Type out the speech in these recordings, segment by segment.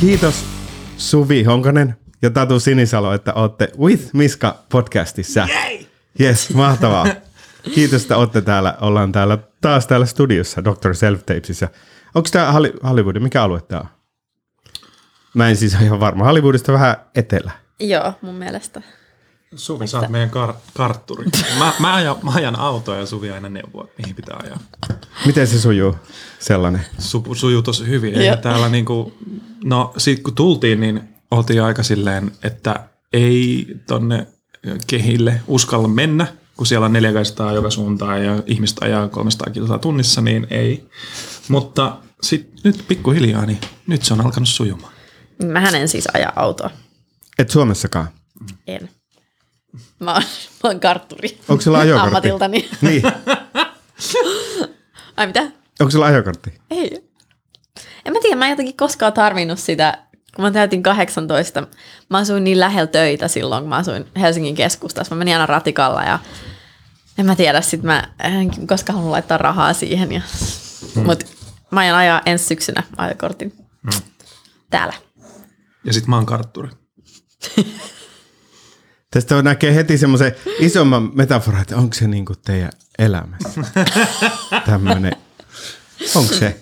Kiitos Suvi Honkonen ja Tatu Sinisalo, että olette With Miska podcastissa. Yay! Yes, mahtavaa. Kiitos, että olette täällä. Ollaan täällä taas täällä studiossa Dr. Self Tapesissa. Onko tämä Hollywood? Mikä alue tämä on? Mä en siis ole ihan varma. Hollywoodista vähän etelä. Joo, mun mielestä. Suvi, sä oot meidän kar- kartturi. Mä, mä, ajan, mä ajan autoa ja Suvi aina neuvoo, että mihin pitää ajaa. Miten se sujuu sellainen? Su, sujuu tosi hyvin. Ja täällä niinku, no sit kun tultiin, niin oltiin aika silleen, että ei tonne kehille uskalla mennä, kun siellä on 400 joka suuntaan ja ihmistä ajaa 300 kilsaa tunnissa, niin ei. Mutta sit nyt pikkuhiljaa, niin nyt se on alkanut sujumaan. Mähän en siis aja autoa. Et Suomessakaan. En. Mä oon, mä oon kartturi. Onko sulla ajokortti? Ammatiltani. Niin. Ai mitä? Onko sulla ajokortti? Ei. En mä tiedä, mä en jotenkin koskaan tarvinnut sitä, kun mä täytin 18. Mä asuin niin lähellä töitä silloin, kun mä asuin Helsingin keskustassa. Mä menin aina ratikalla ja en mä tiedä, sit mä en koskaan halunnut laittaa rahaa siihen. Ja, hmm. Mut mä aion ajaa ensi syksynä ajokortin. Hmm. Täällä. Ja sit mä oon kartturi. Tästä on näkee heti semmoisen isomman metaforan, että onko se niinku teidän elämä? Tämmöinen. Onko se?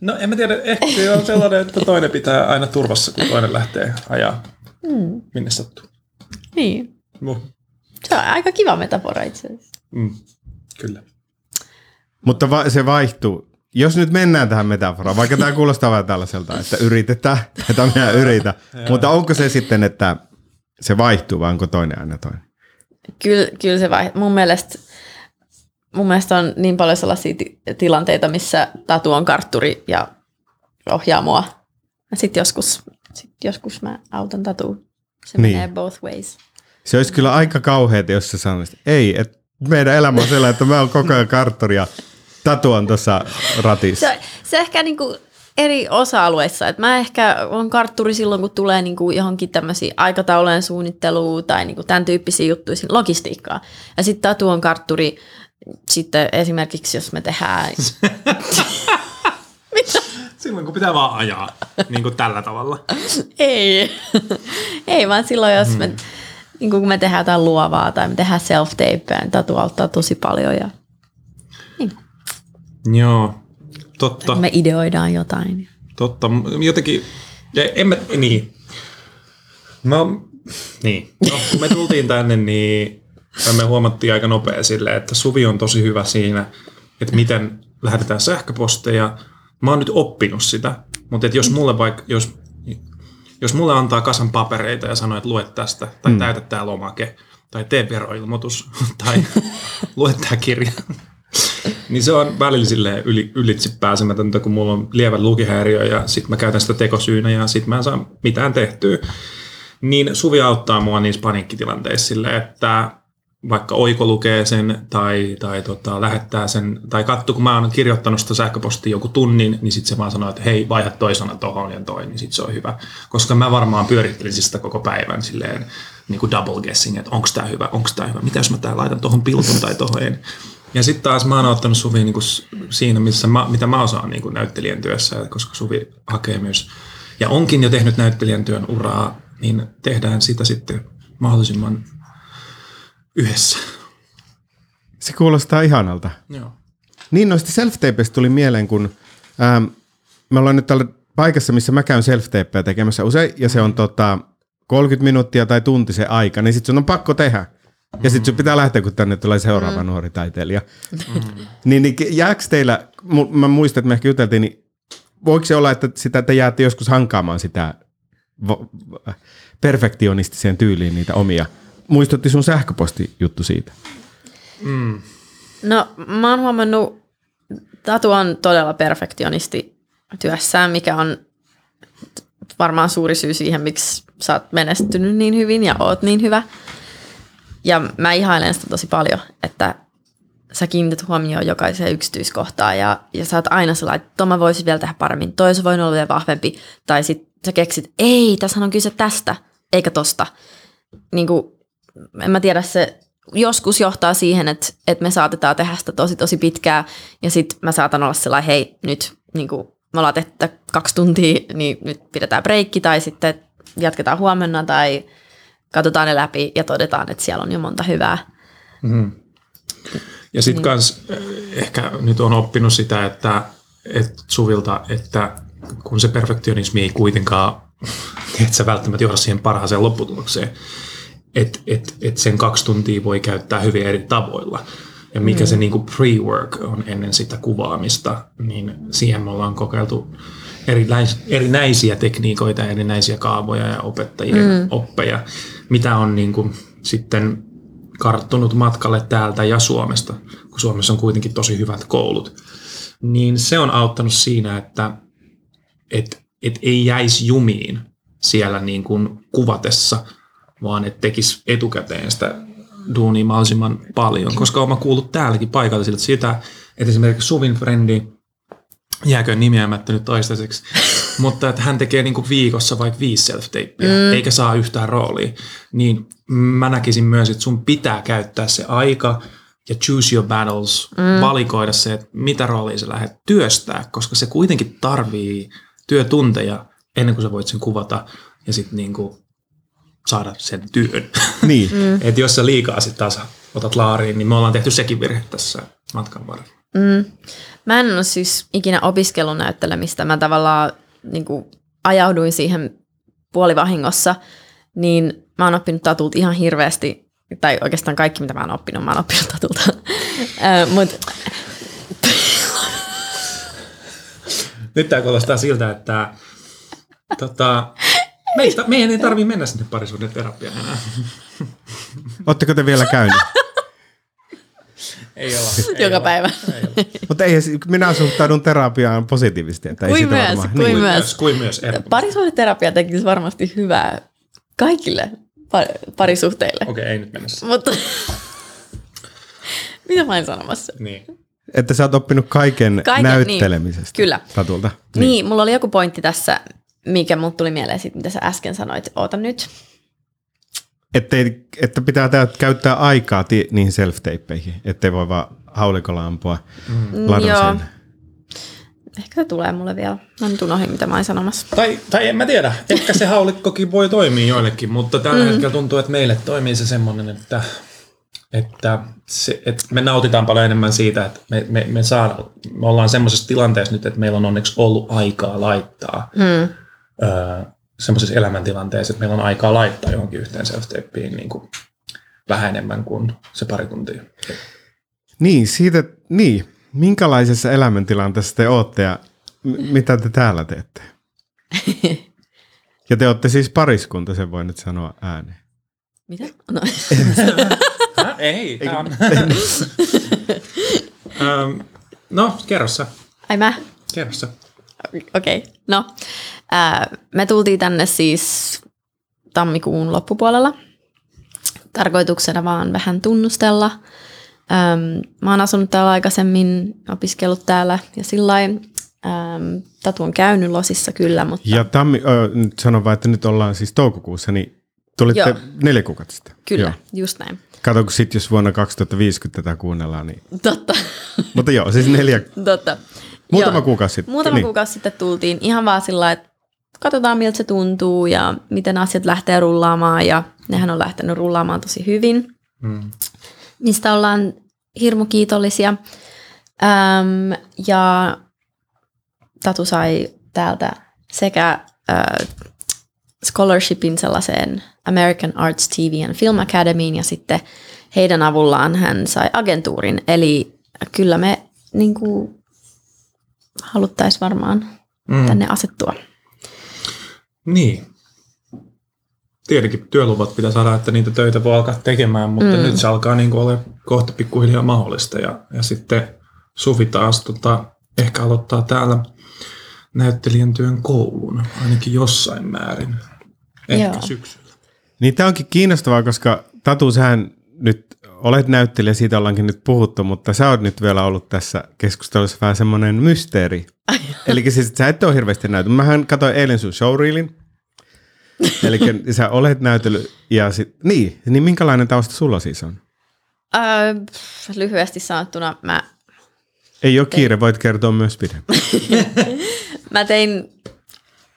No en mä tiedä, ehkä se on sellainen, että toinen pitää aina turvassa, kun toinen lähtee ajaa mm. minne sattuu. Niin. No, Se on aika kiva metafora itse asiassa. mm, kyllä. Mutta va- se vaihtuu. Jos nyt mennään tähän metaforaan, vaikka tämä kuulostaa vähän tällaiselta, että yritetään, että minä yritän. Mutta onko se sitten, että se vaihtuu vai onko toinen aina toinen? Kyllä, kyllä se vai. Mun mielestä, mun mielestä on niin paljon sellaisia ti- tilanteita, missä Tatu on kartturi ja ohjaa mua. Ja sitten joskus, sit joskus mä autan Tatu. Se Niin. menee both ways. Se olisi kyllä aika kauheata, jos sä sanoisit, ei, että meidän elämä on sellainen, että mä oon koko ajan kartturi ja Tatu on tuossa ratissa. Se, se ehkä niinku eri osa-alueissa. Et mä ehkä on kartturi silloin, kun tulee niinku johonkin tämmöisiä aikataulujen suunnitteluun tai niinku tämän tyyppisiä juttuja, siinä logistiikkaa. Ja sitten Tatu on kartturi sitten esimerkiksi, jos me tehdään... Mitä? Silloin kun pitää vaan ajaa, niin kuin tällä tavalla. Ei. Ei, vaan silloin, jos me, niin kun me tehdään jotain luovaa tai me tehdään self-tapea, niin Tatu auttaa tosi paljon ja Joo, totta, me ideoidaan jotain. totta. Jotenkin, ja en mä, niin. Mä, niin. No, kun me tultiin tänne, niin me huomattiin aika nopea sille, että Suvi on tosi hyvä siinä, että miten lähetetään sähköposteja. Mä oon nyt oppinut sitä, mutta että jos mulle vaikka, jos, jos mulle antaa kasan papereita ja sanoo, että lue tästä, tai mm. täytä tää lomake, tai tee veroilmoitus, tai lue tää kirja, niin se on välillä silleen yli, ylitse pääsemätöntä, kun mulla on lievä lukihäiriö ja sitten mä käytän sitä tekosyynä ja sitten mä en saa mitään tehtyä. Niin Suvi auttaa mua niissä paniikkitilanteissa silleen, että vaikka Oiko lukee sen tai, tai tota, lähettää sen, tai katso, kun mä oon kirjoittanut sitä sähköpostia joku tunnin, niin sitten se vaan sanoo, että hei, vaihda toi sana tohon ja toi, niin sitten se on hyvä. Koska mä varmaan pyörittelisin sitä koko päivän silleen niin kuin double guessing, että onko tämä hyvä, onko tämä hyvä, mitä jos mä tää laitan tohon pilkun tai tohon. Ja sitten taas mä oon ottanut Suvi niin kuin siinä, missä mä, mitä mä osaan niin kuin näyttelijän työssä, koska Suvi hakee myös, ja onkin jo tehnyt näyttelijän työn uraa, niin tehdään sitä sitten mahdollisimman yhdessä. Se kuulostaa ihanalta. Joo. Niin noista self tuli mieleen, kun ähm, me ollaan nyt tällä paikassa, missä mä käyn self tekemässä usein, ja se on tota, 30 minuuttia tai tunti se aika, niin sit sun on pakko tehdä. Ja sit sun pitää lähteä, kun tänne tulee seuraava mm. nuori taiteilija. Mm. niin, niin jääkö teillä, mä muistan, että me ehkä juteltiin, niin voiko se olla, että sitä te jäätte joskus hankaamaan sitä perfektionistiseen tyyliin niitä omia? Muistutti sun sähköpostijuttu siitä. No mä oon huomannut, Tatu on todella perfektionisti työssään, mikä on varmaan suuri syy siihen, miksi sä oot menestynyt niin hyvin ja oot niin hyvä. Ja mä ihailen sitä tosi paljon, että sä kiinnität huomioon jokaiseen yksityiskohtaan ja, ja sä oot aina sellainen, että mä voisin vielä tehdä paremmin, toi voinut olla vielä vahvempi. Tai sit sä keksit, ei, tässä on kyse tästä, eikä tosta. Niin kuin, en mä tiedä, se joskus johtaa siihen, että, että me saatetaan tehdä sitä tosi tosi pitkää ja sitten mä saatan olla sellainen, hei nyt niin kuin, me ollaan tehty kaksi tuntia, niin nyt pidetään breikki tai sitten jatketaan huomenna tai katsotaan ne läpi ja todetaan, että siellä on jo monta hyvää. Ja sitten niin. kans eh, ehkä nyt on oppinut sitä, että, että Suvilta, että kun se perfektionismi ei kuitenkaan, että sä välttämättä johda siihen parhaaseen lopputulokseen, että et, et sen kaksi tuntia voi käyttää hyvin eri tavoilla. Ja mikä mm. se niinku pre-work on ennen sitä kuvaamista, niin siihen me ollaan kokeiltu erinäis, erinäisiä tekniikoita erinäisiä kaavoja ja opettajien mm. oppeja, mitä on niinku sitten karttunut matkalle täältä ja Suomesta, kun Suomessa on kuitenkin tosi hyvät koulut. Niin se on auttanut siinä, että et, et ei jäisi jumiin siellä niin kuin kuvatessa, vaan että tekisi etukäteen sitä duunia mahdollisimman paljon, koska olen kuullut täälläkin paikallisilta sitä, että esimerkiksi Suvin frendi, jääkö nimeämättä nyt toistaiseksi, mutta että hän tekee niinku viikossa vaikka viisi self mm. eikä saa yhtään roolia, niin mä näkisin myös, että sun pitää käyttää se aika ja choose your battles, mm. valikoida se, että mitä roolia sä lähdet työstää, koska se kuitenkin tarvii työtunteja ennen kuin sä voit sen kuvata ja sitten niinku saada sen työn. Niin. Mm. että jos sä liikaa sitten taas otat laariin, niin me ollaan tehty sekin virhe tässä matkan varrella. Mm. Mä en ole siis ikinä opiskellut näyttelemistä. Mä tavallaan niin kuin, ajauduin siihen puolivahingossa, niin mä oon oppinut tatulta ihan hirveästi, tai oikeastaan kaikki mitä mä oon oppinut, mä oon oppinut tatulta. Mut... Nyt tää kuulostaa siltä, että tota, meistä, meidän ei tarvitse mennä sinne parisuuden terapiaan enää. Oletteko te vielä käynyt? Ei olla. Ei Joka olla. päivä. Ei Mutta ei, minä suhtaudun terapiaan positiivisesti. Että kuin ei myös, varmaan, kuin niin. myös. Kuin myös. Parisuhdeterapia tekisi varmasti hyvää kaikille parisuhteille. Okei, okay, ei nyt mennä. Mutta mitä mä olin sanomassa? Niin. Että sä oot oppinut kaiken, kaiken näyttelemisestä. Niin, kyllä. Tatulta. Niin. niin, mulla oli joku pointti tässä, mikä mut tuli mieleen siitä, mitä sä äsken sanoit. Oota nyt. Ettei, että pitää tää, käyttää aikaa ti, niihin self-tapeihin, ettei voi vaan haulikolla ampua mm. Joo. Ehkä se tulee mulle vielä. Mä nyt unohdin, mitä mä olin sanomassa. Tai, tai en mä tiedä. Ehkä se haulikkokin voi toimia joillekin, mutta tällä mm. hetkellä tuntuu, että meille toimii se semmoinen, että, että, se, että me nautitaan paljon enemmän siitä, että me, me, me, saa, me ollaan semmoisessa tilanteessa nyt, että meillä on onneksi ollut aikaa laittaa mm. öö, semmoisessa elämäntilanteessa, että meillä on aikaa laittaa johonkin yhteen self niin kuin vähän enemmän kuin se pari tuntia. Niin, siitä, niin. Minkälaisessa elämäntilanteessa te olette ja m- mitä te täällä teette? ja te olette siis pariskunta, sen voi nyt sanoa ääneen. Mitä? No. ei, tämä on. no, kerro sä. Ai mä? Kerro sä. Okei, okay. no. Ää, me tultiin tänne siis tammikuun loppupuolella. Tarkoituksena vaan vähän tunnustella. Ähm, mä oon asunut täällä aikaisemmin, opiskellut täällä ja sillä Tatu on käynyt Losissa kyllä, mutta... Ja tammi, ö, nyt sanon vaan, että nyt ollaan siis toukokuussa, niin tulitte Joo. neljä kuukautta sitten. Kyllä, Joo. just näin. Kato, kun sitten jos vuonna 2050 tätä kuunnellaan, niin... Totta. mutta joo, siis neljä... Totta. Muutama Joo. kuukausi sitten. Muutama niin. kuukausi sitten tultiin ihan vaan sillä että katsotaan miltä se tuntuu ja miten asiat lähtee rullaamaan ja nehän on lähtenyt rullaamaan tosi hyvin. Mm. Mistä ollaan hirmu kiitollisia. Öm, ja Tatu sai täältä sekä äh, scholarshipin sellaiseen American Arts TV and Film Academyin ja sitten heidän avullaan hän sai agentuurin. Eli kyllä me niin kuin, haluttaisiin varmaan mm. tänne asettua. Niin. Tietenkin työluvat pitää saada, että niitä töitä voi alkaa tekemään, mutta mm. nyt se alkaa niin olla kohta pikkuhiljaa mahdollista. Ja, ja sitten Suvi taas tota, ehkä aloittaa täällä näyttelijän työn koulun, ainakin jossain määrin. Ehkä Joo. syksyllä. Niin tämä onkin kiinnostavaa, koska Tatu, sähän nyt olet näyttelijä, siitä ollaankin nyt puhuttu, mutta sä oot nyt vielä ollut tässä keskustelussa vähän semmoinen mysteeri. Eli siis sä et ole hirveästi näytellyt. Mähän katsoin eilen sun showreelin. Eli sä olet näytellyt ja sit, niin, niin minkälainen tausta sulla siis on? Öö, lyhyesti sanottuna mä... Ei ole kiire, voit kertoa myös pidemmän. Mä tein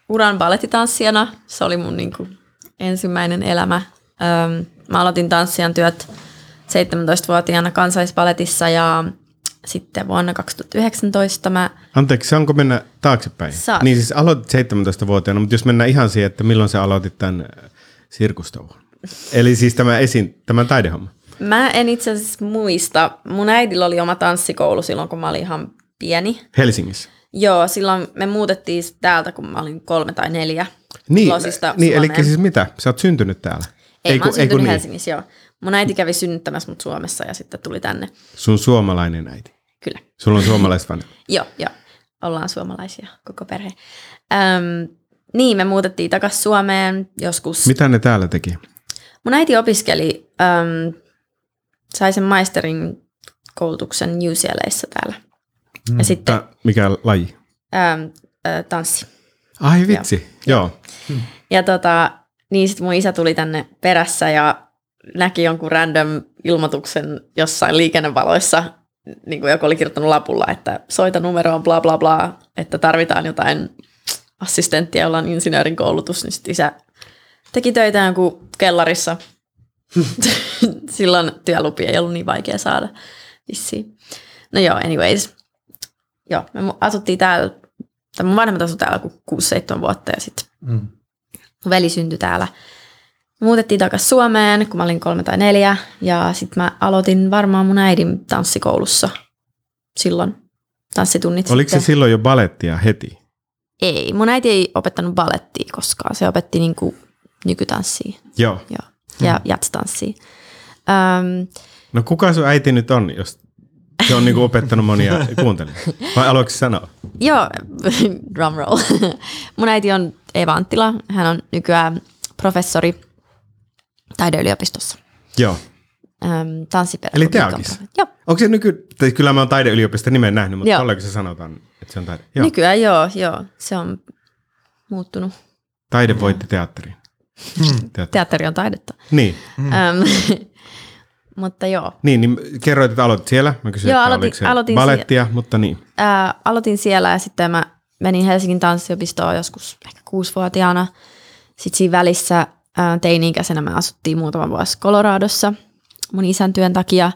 uran balettitanssijana. Se oli mun niin kuin, ensimmäinen elämä. Öm, mä aloitin tanssijan työt 17-vuotiaana kansallispaletissa ja sitten vuonna 2019 mä Anteeksi, saanko mennä taaksepäin? Saat. Niin siis aloitit 17-vuotiaana, mutta jos mennään ihan siihen, että milloin sä aloitit tämän äh, sirkustouhun. Eli siis tämä esiin, tämä taidehomma. Mä en itse asiassa muista. Mun äidillä oli oma tanssikoulu silloin, kun mä olin ihan pieni. Helsingissä. Joo, silloin me muutettiin täältä, kun mä olin kolme tai neljä. Niin, Losista niin eli siis mitä? Sä oot syntynyt täällä? Ei, mä kun- oon syntynyt kun Helsingissä, joo. Mun äiti kävi synnyttämässä mut Suomessa ja sitten tuli tänne. Sun suomalainen äiti. Kyllä. Sulla on suomalaiset vanhemmat. Joo, joo. Ollaan suomalaisia, koko perhe. Öm, niin, me muutettiin takaisin Suomeen joskus. Mitä ne täällä teki? Mun äiti opiskeli, öm, sai sen maisterin koulutuksen UCLAissa täällä. Ja sitten Ta- mikä laji? öm, ö, tanssi. Ai vitsi, joo. joo. Ja tota, niin sitten mun isä tuli tänne perässä ja näki jonkun random ilmoituksen jossain liikennevaloissa, niin kuin joku oli kirjoittanut lapulla, että soita numeroon bla bla bla, että tarvitaan jotain assistenttia, jolla on insinöörin koulutus, niin sitten isä teki töitä jonkun kellarissa. Silloin työlupia ei ollut niin vaikea saada vissiin. No joo, anyways. Joo, me asuttiin täällä, tai mun vanhemmat asuivat täällä kuin 6-7 vuotta ja sitten Mm. Mun veli syntyi täällä. Muutettiin takaisin Suomeen, kun mä olin kolme tai neljä, ja sitten mä aloitin varmaan mun äidin tanssikoulussa silloin tanssitunnit Oliko se sitten. silloin jo balettia heti? Ei, mun äiti ei opettanut balettia koskaan, se opetti niinku nykytanssia Joo. joo, ja jatstanssia. Öm, No kuka sun äiti nyt on, jos se on niinku opettanut monia kuuntelijoita? Vai aloitko sanoa? joo, drumroll. mun äiti on Eeva Anttila, hän on nykyään professori taideyliopistossa. Joo. Öm, Eli profe- Joo. Onko se nyky... Tai kyllä mä oon taideyliopistosta nimen nähnyt, mutta ollaanko se sanotaan, että se on taide? Joo. Nykyään joo, joo, se on muuttunut. Taide voitti teatteriin. Teatteri. Teatteri on taidetta. Niin. Mm. mutta joo, Niin, niin kerroit, että aloitit siellä. Mä kysyin, Joo, että aloitin- oliko se aloitin balettia, mutta niin. ää, aloitin siellä ja sitten mä menin Helsingin tanssiopistoon joskus ehkä kuusivuotiaana. Sitten siinä välissä teini-ikäisenä me asuttiin muutama vuosi Coloradossa mun isän työn takia.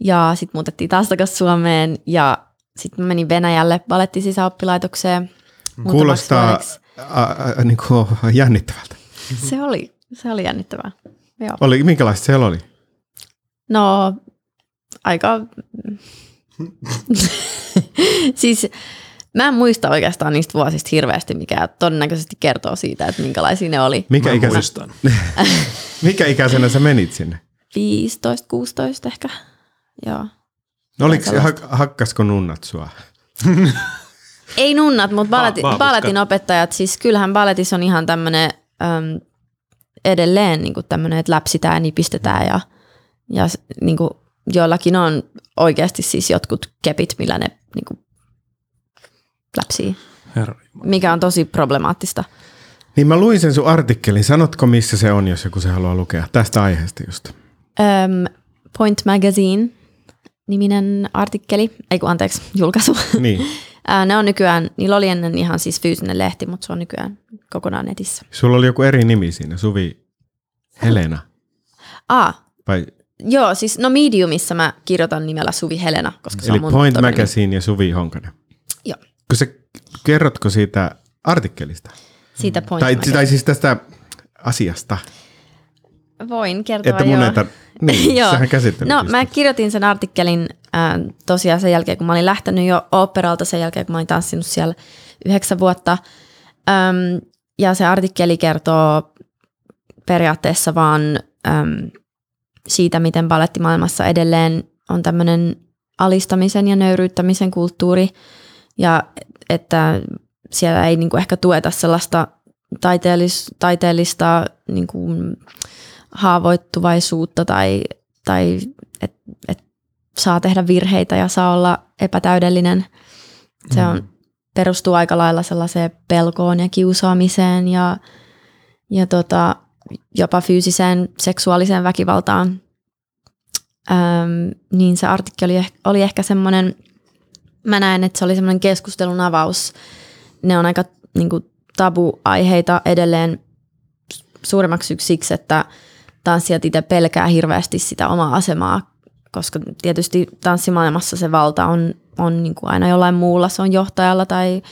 Ja sitten muutettiin taas takaisin Suomeen ja sitten mä menin Venäjälle balettisisäoppilaitokseen. Kuulostaa a, a, niin kuin jännittävältä. Se oli, se oli jännittävää. Joo. Oli, minkälaista siellä oli? No, aika... siis mä en muista oikeastaan niistä vuosista hirveästi, mikä todennäköisesti kertoo siitä, että minkälaisia ne oli. Mikä, muistan. mikä ikäisenä sä menit sinne? 15, 16 ehkä. Joo. Oliko, sellaista. ha, hakkasko nunnat sua? Ei nunnat, mutta balleti, baabuska. balletin opettajat, siis kyllähän balletissa on ihan tämmöinen äm, edelleen niin tämmöinen, että läpsitään ja nipistetään ja, ja niin kuin, joillakin on oikeasti siis jotkut kepit, millä ne niin kuin, läpsii, Herra. mikä on tosi problemaattista. Niin mä luin sen sun artikkelin. Sanotko, missä se on, jos joku se haluaa lukea? Tästä aiheesta just. Öm, Point Magazine niminen artikkeli, ei kun anteeksi, julkaisu. Niin. Ne on nykyään, niillä oli ennen ihan siis fyysinen lehti, mutta se on nykyään kokonaan netissä. Sulla oli joku eri nimi siinä, Suvi Helena. Ah, Vai, joo, siis no Mediumissa mä kirjoitan nimellä Suvi Helena, koska se eli on mun Point Magazine ja Suvi Honkanen. Kun sä, kerrotko siitä artikkelista? siitä Point Tai, tai siis tästä asiasta, Voin kertoa, että mun joo. Niin, Joo. sehän käsittely. No mä kirjoitin sen artikkelin äh, tosiaan sen jälkeen, kun mä olin lähtenyt jo operalta sen jälkeen, kun mä olin tanssinut siellä yhdeksän vuotta. Öm, ja se artikkeli kertoo periaatteessa vaan äm, siitä, miten balettimaailmassa edelleen on tämmöinen alistamisen ja nöyryyttämisen kulttuuri. Ja että siellä ei niinku ehkä tueta sellaista taiteellis, taiteellista niinku, haavoittuvaisuutta tai, tai että et saa tehdä virheitä ja saa olla epätäydellinen. Se on, perustuu aika lailla sellaiseen pelkoon ja kiusaamiseen ja, ja tota, jopa fyysiseen seksuaaliseen väkivaltaan. Öm, niin se artikkeli oli, oli ehkä semmoinen, mä näen, että se oli semmoinen keskustelun avaus ne on aika niin kuin, tabu-aiheita edelleen suurimmaksi siksi, että tanssijat itse pelkää hirveästi sitä omaa asemaa, koska tietysti tanssimaailmassa se valta on, on niin kuin aina jollain muulla, se on johtajalla tai,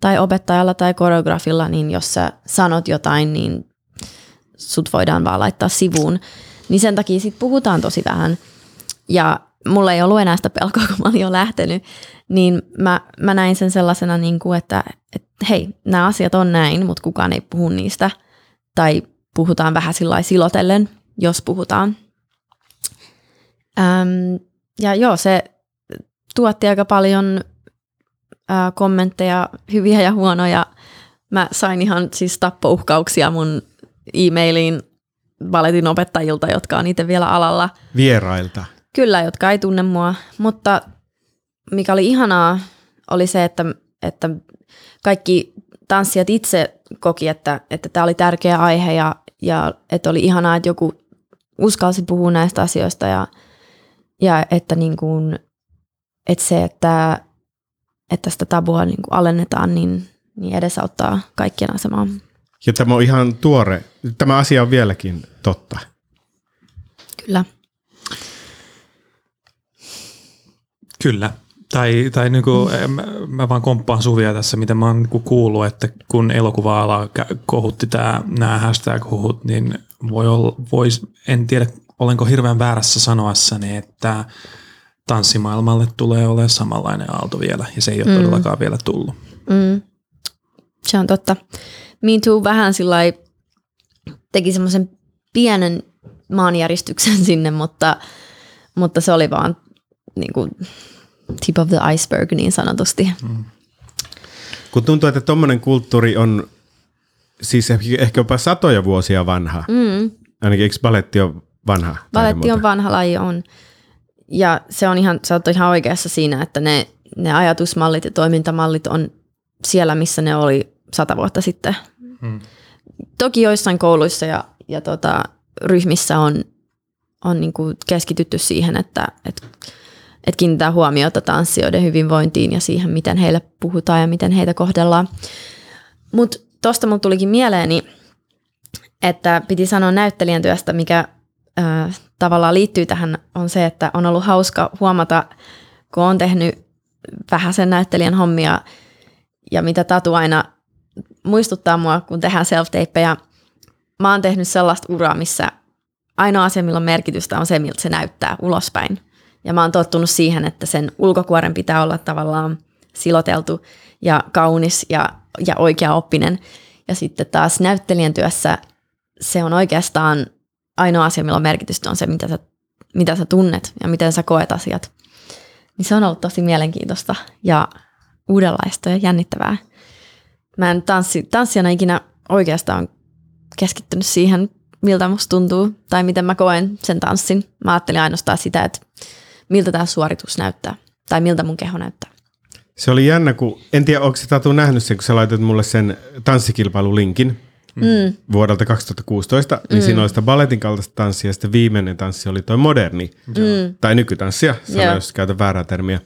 tai opettajalla tai koreografilla, niin jos sä sanot jotain, niin sut voidaan vaan laittaa sivuun. Niin sen takia sit puhutaan tosi vähän. Ja mulla ei ollut enää sitä pelkoa, kun mä olin jo lähtenyt, niin mä, mä näin sen sellaisena, niin kuin, että, että hei, nämä asiat on näin, mutta kukaan ei puhu niistä. Tai puhutaan vähän sillä silotellen, jos puhutaan. Öm, ja joo, se tuotti aika paljon ää, kommentteja, hyviä ja huonoja. Mä sain ihan siis tappouhkauksia mun e-mailiin valetin opettajilta, jotka on itse vielä alalla. Vierailta. Kyllä, jotka ei tunne mua, mutta mikä oli ihanaa, oli se, että, että kaikki tanssijat itse koki, että että tämä oli tärkeä aihe ja, ja että oli ihanaa, että joku uskalsi puhua näistä asioista ja, ja että, niin kuin, että se, että, että sitä tabua niin kuin alennetaan, niin, niin edesauttaa kaikkien asemaa. Ja tämä on ihan tuore. Tämä asia on vieläkin totta. Kyllä. Kyllä. Tai, tai niin kuin, mä, mä vaan komppaan Suvia tässä, mitä mä oon niin kuullut, että kun elokuva-ala kohutti tää, nämä hashtag-huhut, niin voi olla, vois, en tiedä, olenko hirveän väärässä sanoessani, että tanssimaailmalle tulee olemaan samanlainen aalto vielä, ja se ei ole mm. todellakaan vielä tullut. Mm. Se on totta. Me Too vähän sillä teki semmoisen pienen maanjäristyksen sinne, mutta, mutta se oli vaan niin kuin, tip of the iceberg niin sanotusti. Mm. Kun tuntuu, että tuommoinen kulttuuri on siis ehkä jopa satoja vuosia vanha. Mm. Ainakin eikö baletti ole vanha? Baletti on vanha laji, on. Ja se on ihan, sä oot ihan oikeassa siinä, että ne, ne ajatusmallit ja toimintamallit on siellä, missä ne oli sata vuotta sitten. Hmm. Toki joissain kouluissa ja, ja tota, ryhmissä on, on niin kuin keskitytty siihen, että, että, että kiinnittää huomiota tanssijoiden hyvinvointiin ja siihen, miten heille puhutaan ja miten heitä kohdellaan. Mutta tuosta mulle tulikin mieleeni, että piti sanoa näyttelijän työstä, mikä äh, tavallaan liittyy tähän, on se, että on ollut hauska huomata, kun on tehnyt vähän sen näyttelijän hommia ja mitä Tatu aina muistuttaa mua, kun tehdään self ja Mä oon tehnyt sellaista uraa, missä ainoa asia, millä on merkitystä, on se, miltä se näyttää ulospäin. Ja mä oon tottunut siihen, että sen ulkokuoren pitää olla tavallaan siloteltu ja kaunis ja, ja oikea oppinen. Ja sitten taas näyttelijän työssä se on oikeastaan ainoa asia, millä on merkitystä, on se, mitä sä, mitä sä tunnet ja miten sä koet asiat. Niin se on ollut tosi mielenkiintoista ja uudenlaista ja jännittävää. Mä en tanssi, tanssijana ikinä oikeastaan keskittynyt siihen, miltä musta tuntuu tai miten mä koen sen tanssin. Mä ajattelin ainoastaan sitä, että miltä tämä suoritus näyttää tai miltä mun keho näyttää. Se oli jännä, kun en tiedä, onko Tatu nähnyt sen, kun sä laitat mulle sen tanssikilpailulinkin mm. vuodelta 2016, niin mm. siinä oli sitä balletin kaltaista tanssia, ja sitten viimeinen tanssi oli toi moderni, mm. tai nykytanssia, sano, yeah. jos käytän väärää termiä.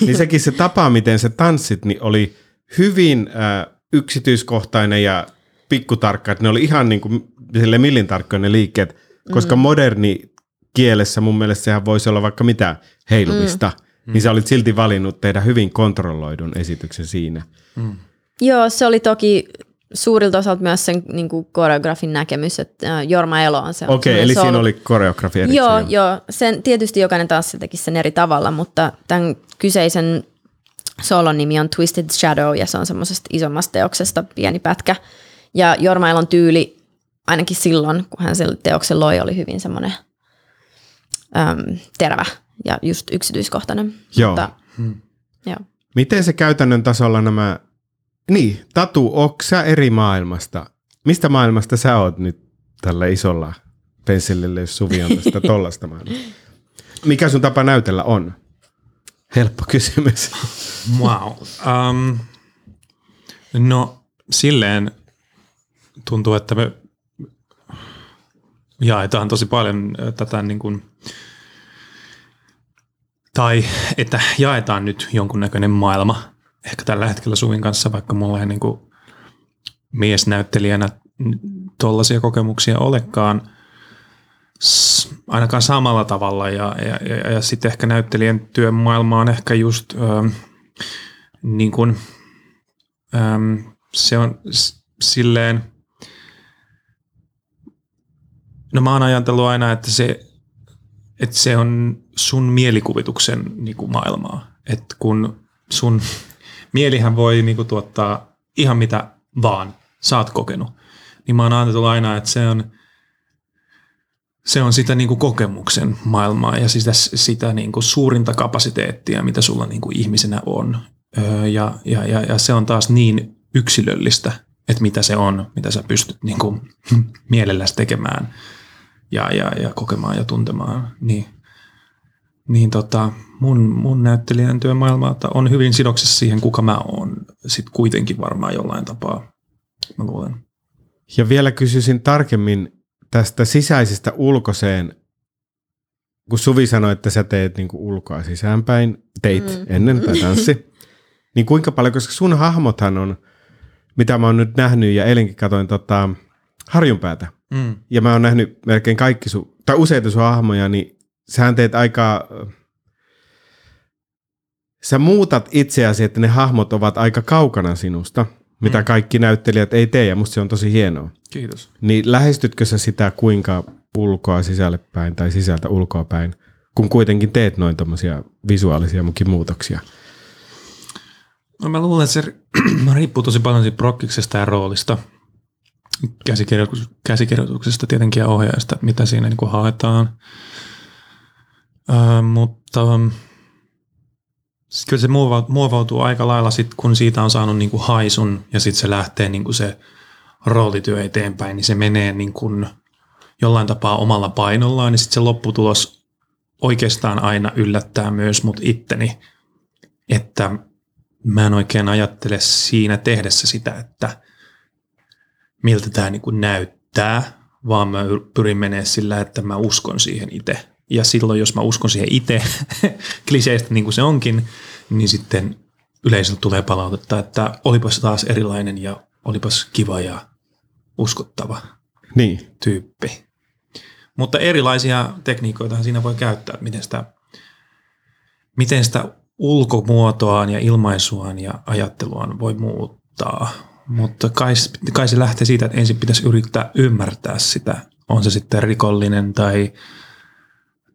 Niin sekin se tapa, miten se tanssit, niin oli hyvin äh, yksityiskohtainen ja pikkutarkka, että ne oli ihan niin kuin sille millin tarkkoja ne liikkeet, koska mm. moderni kielessä mun mielestä sehän voisi olla vaikka mitä heilumista, mm. niin sä olit silti valinnut tehdä hyvin kontrolloidun esityksen siinä. Mm. Joo, se oli toki suurilta osalta myös sen niin kuin koreografin näkemys, että Jorma Elo on se. Okei, okay, eli siinä oli koreografi erikseen. Joo, joo. joo. Sen, tietysti jokainen taas teki sen eri tavalla, mutta tämän kyseisen solon nimi on Twisted Shadow ja se on semmoisesta isommasta teoksesta pieni pätkä. Ja Jorma Elon tyyli ainakin silloin, kun hän sen teoksen loi, oli hyvin semmoinen äm, terävä ja just yksityiskohtainen. Joo. Mutta, hmm. joo. Miten se käytännön tasolla nämä niin, Tatu, onko sä eri maailmasta? Mistä maailmasta sä oot nyt tällä isolla pensselillä, jos Suvi on tästä tollasta maailmasta? Mikä sun tapa näytellä on? Helppo kysymys. Wow. Um, no silleen tuntuu, että me jaetaan tosi paljon tätä niin kuin, tai että jaetaan nyt jonkunnäköinen maailma ehkä tällä hetkellä Suvin kanssa, vaikka mulla ei niin kuin miesnäyttelijänä tuollaisia kokemuksia olekaan. Ainakaan samalla tavalla. Ja, ja, ja, ja sitten ehkä näyttelijän työn maailma on ehkä just ö, niin kuin, ö, se on silleen, no mä oon ajatellut aina, että se, että se on sun mielikuvituksen niin kuin maailmaa, että kun sun mielihän voi niin kuin, tuottaa ihan mitä vaan sä oot kokenut, niin mä oon ajatellut aina, että se on, se on sitä niin kuin kokemuksen maailmaa ja sitä, sitä niin kuin suurinta kapasiteettia, mitä sulla niin kuin ihmisenä on. Öö, ja, ja, ja, ja se on taas niin yksilöllistä, että mitä se on, mitä sä pystyt niin kuin mielelläsi tekemään ja, ja, ja kokemaan ja tuntemaan. Niin, niin tota, mun, mun näyttelijän työmaailma on hyvin sidoksessa siihen, kuka mä oon. Sitten kuitenkin varmaan jollain tapaa, mä luulen. Ja vielä kysyisin tarkemmin tästä sisäisestä ulkoiseen, kun Suvi sanoi, että sä teet niin ulkoa sisäänpäin, teit mm. ennen tai tanssi, niin kuinka paljon, koska sun hahmothan on, mitä mä oon nyt nähnyt ja eilenkin katoin tota, Harjunpäätä, Mm. ja mä oon nähnyt melkein kaikki sun, tai useita sun hahmoja, niin sähän teet aika, sä muutat itseäsi, että ne hahmot ovat aika kaukana sinusta, mitä Mm. kaikki näyttelijät ei tee, ja musta se on tosi hienoa. Kiitos. Niin lähestytkö sä sitä kuinka ulkoa sisälle päin tai sisältä ulkoa päin, kun kuitenkin teet noin tommosia visuaalisia mukin muutoksia? No mä luulen, että se riippuu tosi paljon siitä prokkiksesta ja roolista. Käsikirjoituksesta tietenkin ja ohjaajasta, mitä siinä niin kuin haetaan. Ö, mutta um, sit kyllä se muova- muovautuu aika lailla sit, kun siitä on saanut niin kuin haisun ja sitten se lähtee niin kuin se roolityö eteenpäin, niin se menee niin kuin jollain tapaa omalla painollaan, niin sitten se lopputulos oikeastaan aina yllättää myös mut itteni, että mä en oikein ajattele siinä tehdessä sitä, että miltä tämä niinku näyttää, vaan mä pyrin menee sillä, että mä uskon siihen itse. Ja silloin, jos mä uskon siihen itse, kliseistä niin kuin se onkin, niin sitten yleisöltä tulee palautetta, että olipas taas erilainen ja olipas kiva ja uskottava Niin. tyyppi. Mutta erilaisia tekniikoita siinä voi käyttää, että miten sitä, miten sitä ulkomuotoaan ja ilmaisuaan ja ajatteluaan voi muuttaa. Mutta kai, kai se lähtee siitä, että ensin pitäisi yrittää ymmärtää sitä. On se sitten rikollinen tai,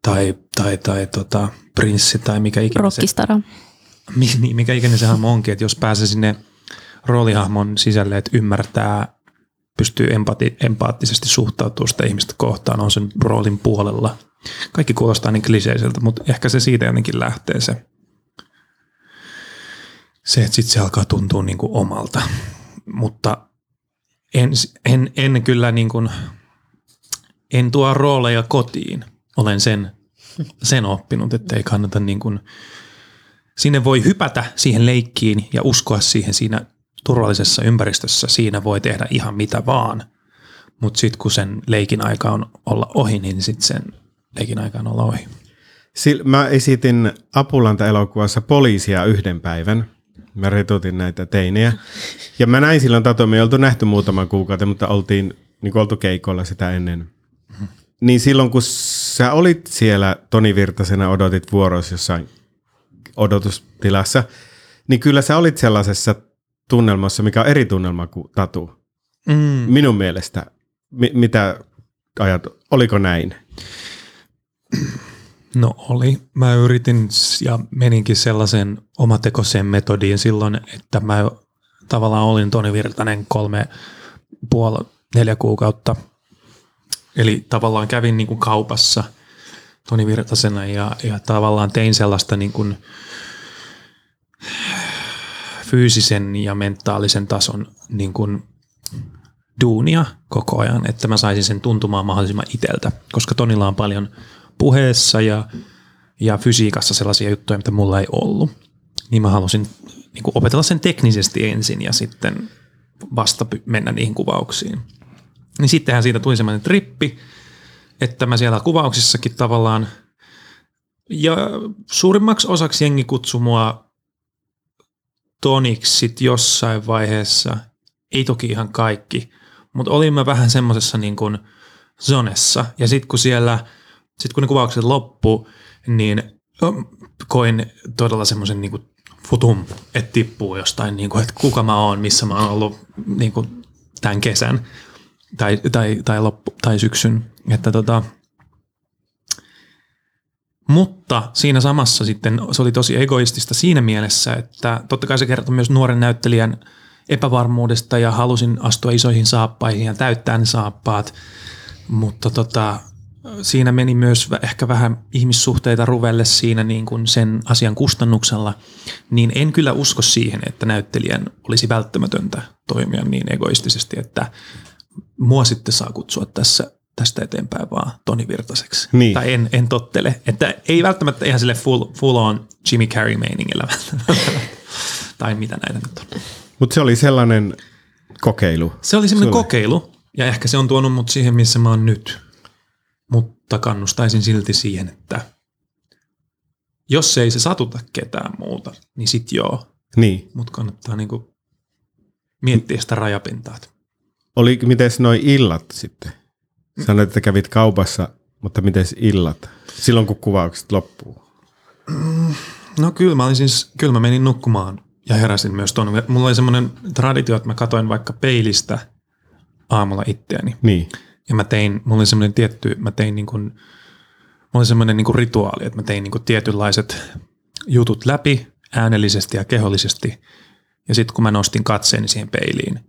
tai, tai, tai tota, prinssi tai mikä ikinä se, Rockistara. mi- niin, mikä ikinä se hahmo onkin, että jos pääsee sinne roolihahmon sisälle, että ymmärtää, pystyy empati, empaattisesti suhtautumaan sitä ihmistä kohtaan, on sen roolin puolella. Kaikki kuulostaa niin kliseiseltä, mutta ehkä se siitä jotenkin lähtee se, se että sitten se alkaa tuntua niin kuin omalta. Mutta en, en, en kyllä niin kuin, en tuo rooleja kotiin. Olen sen, sen oppinut, että ei kannata niin kuin, sinne voi hypätä siihen leikkiin ja uskoa siihen siinä turvallisessa ympäristössä. Siinä voi tehdä ihan mitä vaan. Mutta sitten kun sen leikin aika on olla ohi, niin sitten sen leikin aika on olla ohi. Mä esitin Apulanta-elokuvassa poliisia yhden päivän. Mä retutin näitä teinejä. Ja mä näin silloin Tato, me ei oltu nähty muutama kuukauden, mutta oltiin niin oltu keikolla sitä ennen. Niin silloin kun sä olit siellä Toni Virtasena, odotit vuorossa jossain odotustilassa, niin kyllä sä olit sellaisessa tunnelmassa, mikä on eri tunnelma kuin Tatu. Mm. Minun mielestä. Mi- mitä ajat, oliko näin? No oli. Mä yritin ja meninkin sellaisen omatekoiseen metodiin silloin, että mä tavallaan olin Toni Virtanen kolme puoli, neljä kuukautta. Eli tavallaan kävin niin kuin kaupassa Toni Virtasena ja, ja tavallaan tein sellaista niin kuin fyysisen ja mentaalisen tason niin kuin duunia koko ajan, että mä saisin sen tuntumaan mahdollisimman iteltä, koska Tonilla on paljon puheessa ja, ja fysiikassa sellaisia juttuja, mitä mulla ei ollut. Niin mä halusin niin kuin opetella sen teknisesti ensin ja sitten vasta mennä niihin kuvauksiin. Niin sittenhän siitä tuli semmoinen trippi, että mä siellä kuvauksissakin tavallaan, ja suurimmaksi osaksi jengi kutsui mua toniksi sit jossain vaiheessa, ei toki ihan kaikki, mutta olin mä vähän semmoisessa niin kuin zonessa. Ja sitten kun siellä, sit kun ne kuvaukset loppu, niin koin todella semmoisen niin kuin futum, että tippuu jostain, niin kuin, että kuka mä oon, missä mä oon ollut niin kuin tämän kesän tai, tai, tai, loppu, tai syksyn. Että tota, mutta siinä samassa sitten se oli tosi egoistista siinä mielessä, että totta kai se kertoi myös nuoren näyttelijän epävarmuudesta ja halusin astua isoihin saappaihin ja täyttää ne saappaat, mutta tota, siinä meni myös ehkä vähän ihmissuhteita ruvelle siinä niin kuin sen asian kustannuksella, niin en kyllä usko siihen, että näyttelijän olisi välttämätöntä toimia niin egoistisesti, että mua sitten saa kutsua tässä tästä eteenpäin vaan Toni Virtaseksi. Niin. Tai en, en tottele. Että ei välttämättä ihan sille full, full on Jimmy Carrey meiningillä tai mitä näitä nyt on. Mutta se oli sellainen kokeilu. Se oli semmoinen kokeilu ja ehkä se on tuonut mut siihen, missä mä oon nyt. Mutta kannustaisin silti siihen, että jos ei se satuta ketään muuta, niin sit joo. Niin. Mutta kannattaa niinku miettiä sitä rajapintaa. Oli, miten noin illat sitten? Sanoit, että kävit kaupassa, mutta miten illat? Silloin kun kuvaukset loppuu. No kyllä mä, olin siis, kyllä mä menin nukkumaan ja heräsin myös tuonne. Mulla oli semmoinen traditio, että mä katoin vaikka peilistä aamulla itseäni. Niin. Ja mä tein, mulla oli semmoinen tietty, mä tein niin kuin, mulla oli semmoinen niin rituaali, että mä tein niin kuin tietynlaiset jutut läpi äänellisesti ja kehollisesti. Ja sitten kun mä nostin katseeni siihen peiliin,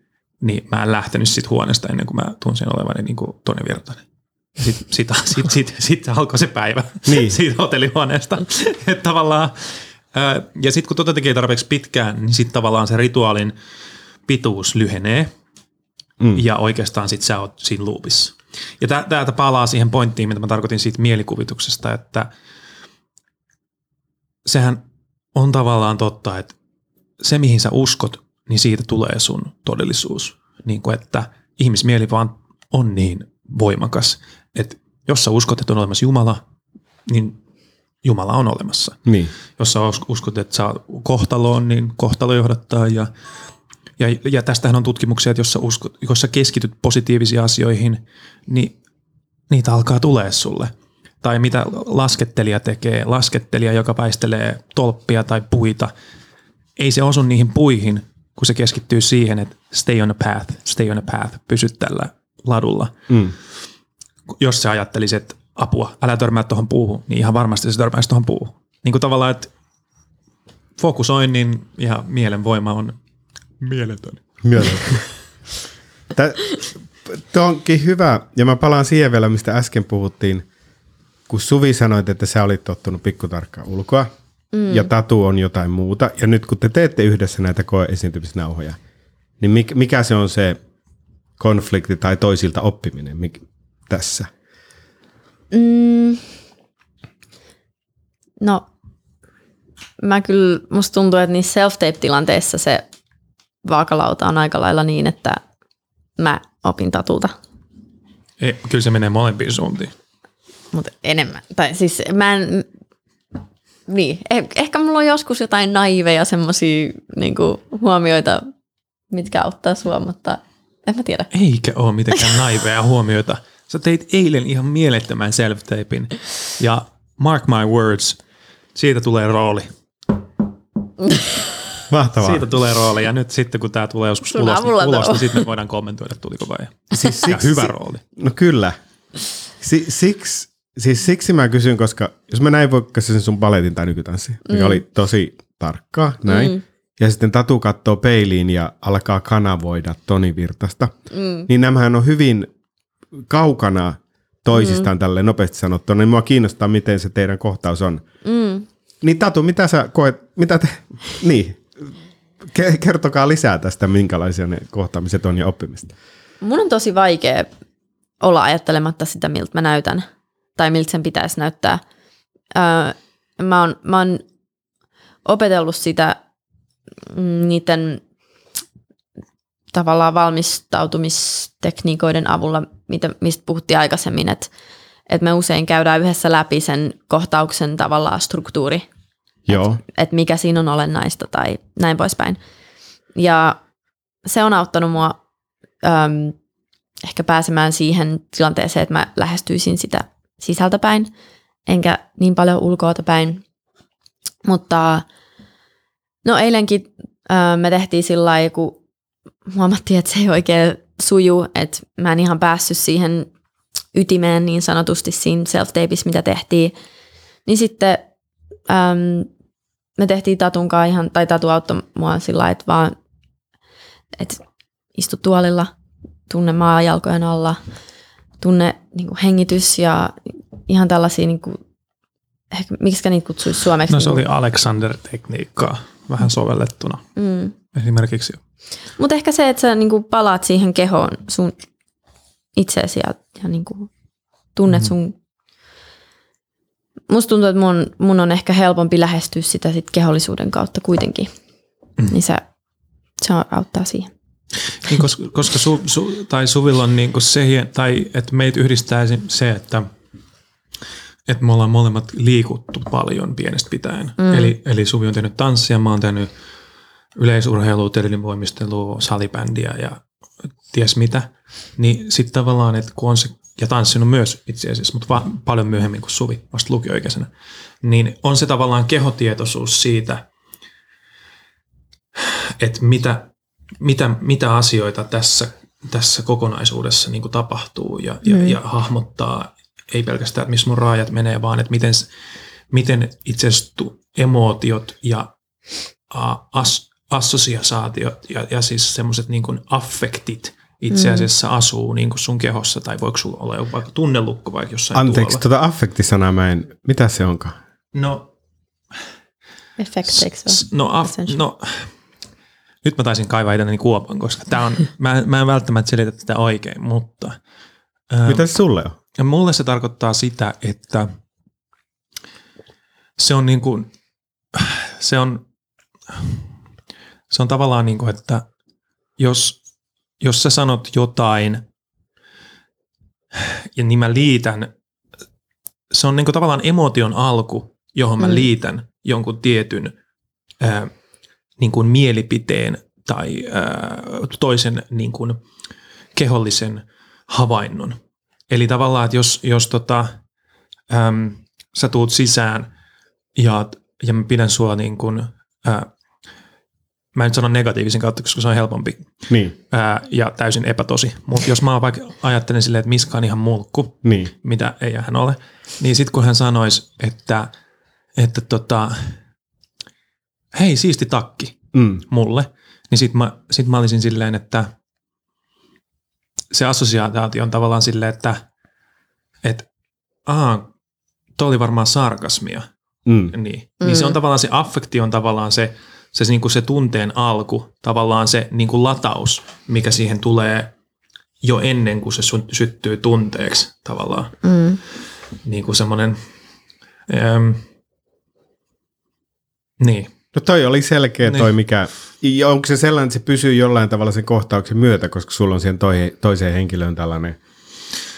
niin mä en lähtenyt sit huoneesta ennen kuin mä tunsin olevani niin kuin Toni Virtanen. Sitten sit, sit, sit, sit alkoi se päivä Niin. siitä hotellihuoneesta. Että tavallaan, ää, ja sitten kun tuota tekee tarpeeksi pitkään, niin sitten tavallaan se rituaalin pituus lyhenee. Mm. Ja oikeastaan sitten sä oot siinä loopissa. Ja täältä palaa siihen pointtiin, mitä mä tarkoitin siitä mielikuvituksesta, että sehän on tavallaan totta, että se mihin sä uskot, niin siitä tulee sun todellisuus. Niin kuin, että ihmismieli vaan on niin voimakas, että jos sä uskot, että on olemassa Jumala, niin Jumala on olemassa. Niin. Jos sä uskot, että sä kohtaloon, niin kohtalo johdattaa. Ja, ja, ja tästähän on tutkimuksia, että jos sä, uskot, jos sä keskityt positiivisiin asioihin, niin niitä alkaa tulee sulle. Tai mitä laskettelija tekee, laskettelija, joka väistelee tolppia tai puita, ei se osu niihin puihin, kun se keskittyy siihen, että stay on a path, stay on a path, pysy tällä ladulla. Mm. Jos se ajattelisi, että apua, älä törmää tuohon puuhun, niin ihan varmasti se törmäisi tuohon puuhun. Niin kuin tavallaan, että fokusoinnin ja mielen voima on mieletön. Mieletön. Tuo onkin hyvä, ja mä palaan siihen vielä, mistä äsken puhuttiin, kun Suvi sanoit, että sä olit tottunut pikkutarkkaan ulkoa, mm. ja Tatu on jotain muuta, ja nyt kun te teette yhdessä näitä koeesiintymisnauhoja, niin mikä se on se konflikti tai toisilta oppiminen mik- tässä? Mm. No, mä kyllä, musta tuntuu, että niissä self-tape-tilanteissa se vaakalauta on aika lailla niin, että mä opin tatulta. Ei, kyllä se menee molempiin suuntiin. Mutta enemmän. Tai siis mä en, niin, eh, ehkä mulla on joskus jotain naiveja semmoisia niin huomioita, mitkä auttaa sua, mutta en mä tiedä. Eikä ole mitenkään naiveja huomioita. Sä teit eilen ihan mielettömän self-tapein. Ja mark my words, siitä tulee rooli. Mahtavaa. Siitä tulee rooli. Ja nyt sitten kun tämä tulee joskus Sun ulos, niin, ulos niin sitten me voidaan kommentoida, tuliko vai. Siis ja siksi- hyvä si- rooli. No kyllä. Si- siksi, siis siksi mä kysyn, koska jos mä näin vaikka sen sun baletin tai nykytanssi, mikä oli tosi tarkkaa, näin. Mm. Ja sitten Tatu katsoo peiliin ja alkaa kanavoida Toni Virtasta. Mm. Niin nämähän on hyvin kaukana toisistaan mm. tälle nopeasti sanottuna. Niin mua kiinnostaa, miten se teidän kohtaus on. Mm. Niin Tatu, mitä sä koet, mitä te, niin, kertokaa lisää tästä, minkälaisia ne kohtaamiset on ja oppimista. Mun on tosi vaikea olla ajattelematta sitä, miltä mä näytän. Tai miltä sen pitäisi näyttää. Öö, mä, oon, mä oon opetellut sitä mm, niiden tavallaan valmistautumistekniikoiden avulla, mitä, mistä puhuttiin aikaisemmin, että, että me usein käydään yhdessä läpi sen kohtauksen tavallaan struktuuri Että mikä siinä on olennaista tai näin poispäin. Ja se on auttanut mua äm, ehkä pääsemään siihen tilanteeseen, että mä lähestyisin sitä sisältäpäin, enkä niin paljon ulkoota päin. Mutta no eilenkin äh, me tehtiin sillä lailla, kun huomattiin, että se ei oikein suju, että mä en ihan päässyt siihen ytimeen niin sanotusti siinä self mitä tehtiin. Niin sitten äm, me tehtiin Tatunkaan ihan, tai Tatu auttoi mua sillä että vaan että istu tuolilla, tunne maa jalkojen alla, tunne niin kuin hengitys ja ihan tällaisia, niin kuin, ehkä, miksi niitä kutsuisi suomeksi? No se niin oli Alexander-tekniikkaa vähän sovellettuna Mm. esimerkiksi. Mutta ehkä se, että sä niin kuin palaat siihen kehoon sun itseesi ja, ja niin kuin tunnet sun... Musta tuntuu, että mun, mun on ehkä helpompi lähestyä sitä sit kehollisuuden kautta kuitenkin. Mm. Niin se, se auttaa siihen. Niin, koska koska su, su, tai Suvilla on niin se, tai että meitä yhdistää se- että, että me ollaan molemmat liikuttu paljon pienestä pitäen. Mm. Eli, eli Suvi on tehnyt tanssia, mä oon tehnyt yleisurheilua, telilinvoimistelua, salibändiä ja ties mitä. Niin sitten tavallaan, että kun on se, ja tanssinut myös itse asiassa, mutta va, paljon myöhemmin kuin Suvi, vasta lukioikäisenä, niin on se tavallaan kehotietoisuus siitä, että mitä, mitä, mitä asioita tässä, tässä kokonaisuudessa niin kuin tapahtuu ja, ja, Mm. ja hahmottaa ei pelkästään, että missä mun raajat menee, vaan että miten, miten itse asiassa emootiot ja as, assosiaatiot ja, ja siis semmoiset niin affektit itse asiassa mm. asuu niin kuin sun kehossa, tai voiko sulla olla joku vaikka tunnelukko vaikka jossain Anteeksi, tuolla. tuota affektisanaa mä en, mitä se onkaan? No, Effekteiksi S- No, af, Essential. no, nyt mä taisin kaivaa itselleni kuopan, koska tää on, mä, mä en välttämättä selitä tätä oikein, mutta ää, Mitä se sulle on? ja mulle se tarkoittaa sitä, että se on niin kuin, se on, se on tavallaan niin kuin, että jos, jos sä sanot jotain ja niin mä liitän, se on niin kuin tavallaan emotion alku, johon mä Mm. liitän jonkun tietyn ää, niin kuin mielipiteen tai ää, toisen niin kuin kehollisen havainnon. Eli tavallaan, että jos, jos tota, äm, sä tuut sisään ja, ja mä pidän sua niin kuin, ää, mä en nyt sano negatiivisen kautta, koska se on helpompi Niin, ää, ja täysin epätosi. Mutta jos mä vaikka ajattelen silleen, että Miska on ihan mulkku, niin. mitä ei hän ole, niin sitten kun hän sanoisi, että, että tota, hei siisti takki Mm. mulle, niin sitten mä, sit mä olisin silleen, että se assosiaatio on tavallaan silleen, että et, aha, toi oli varmaan sarkasmia. Mm. Niin, mm. niin se on tavallaan se affekti on tavallaan se, se, niin kuin se tunteen alku, tavallaan se niin kuin lataus, mikä siihen tulee jo ennen kuin se sy- syttyy tunteeksi tavallaan. Mm. Niin kuin semmoinen, ähm, niin, No toi oli selkeä Niin. toi, mikä... Ja onko se sellainen, että se pysyy jollain tavalla sen kohtauksen myötä, koska sulla on siihen toi, toiseen henkilöön tällainen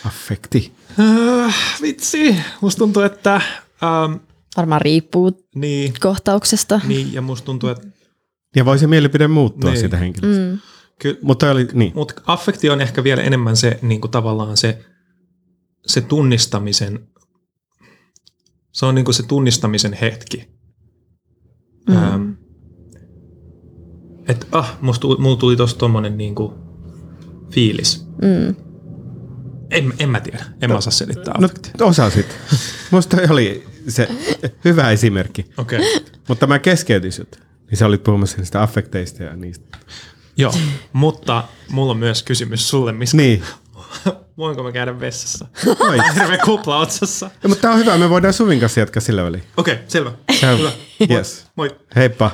affekti? äh, vitsi, musta tuntuu, että ähm, Varmaan riippuu niin, kohtauksesta. niin, ja musta tuntuu, että Ja voi se mielipide muuttua Niin. siitä henkilöstä. Mm. Ky- Mutta oli, niin. Mutta affekti on ehkä vielä enemmän se niin kuin tavallaan se, se tunnistamisen, se on niin kuin se tunnistamisen hetki. Mm. Ähm, että ah, musta, tuli- mulla tuli tosta tommonen niin kuin fiilis. Mm. En, en mä tiedä, en mä osaa selittää No affektia. osasit. Musta oli se hyvä esimerkki. Okei, okay. Mutta mä keskeytin sut. Niin sä olit puhumassa niistä affekteista ja niistä. joo. Mutta mulla on myös kysymys sulle, missä Niin. voinko mä käydä vessassa? Oi. Hirveä kupla otsassa. Ja, mutta tää on hyvä, me voidaan Suvin kanssa jatkaa sillä väliin. Okei, okay, selvä. Tää- Hyvä. Yes. Moi. Heippa.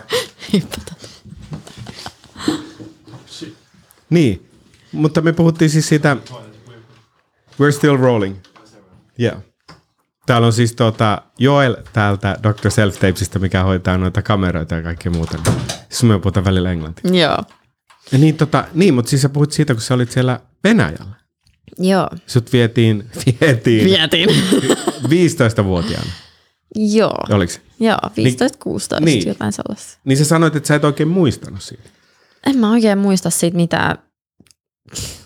Niin, mutta me puhuttiin siis siitä, we're still rolling. Yeah. Täällä on siis tota Joel täältä Dr. Self Tapesista, mikä hoitaa noita kameroita ja kaikkea muuta. Siis me puhutaan välillä englantia. Joo. Ja niin, tota, niin, mutta siis sä puhut siitä, kun sä olit siellä Venäjällä. Joo. Sut vietiin, vietiin Vietin. 15-vuotiaana, Joo. oliko se? Joo, 15-16, Niin. niin. jotain sellaista. Niin sä sanoit, että sä et oikein muistanut siitä. En mä oikein muista siitä mitään,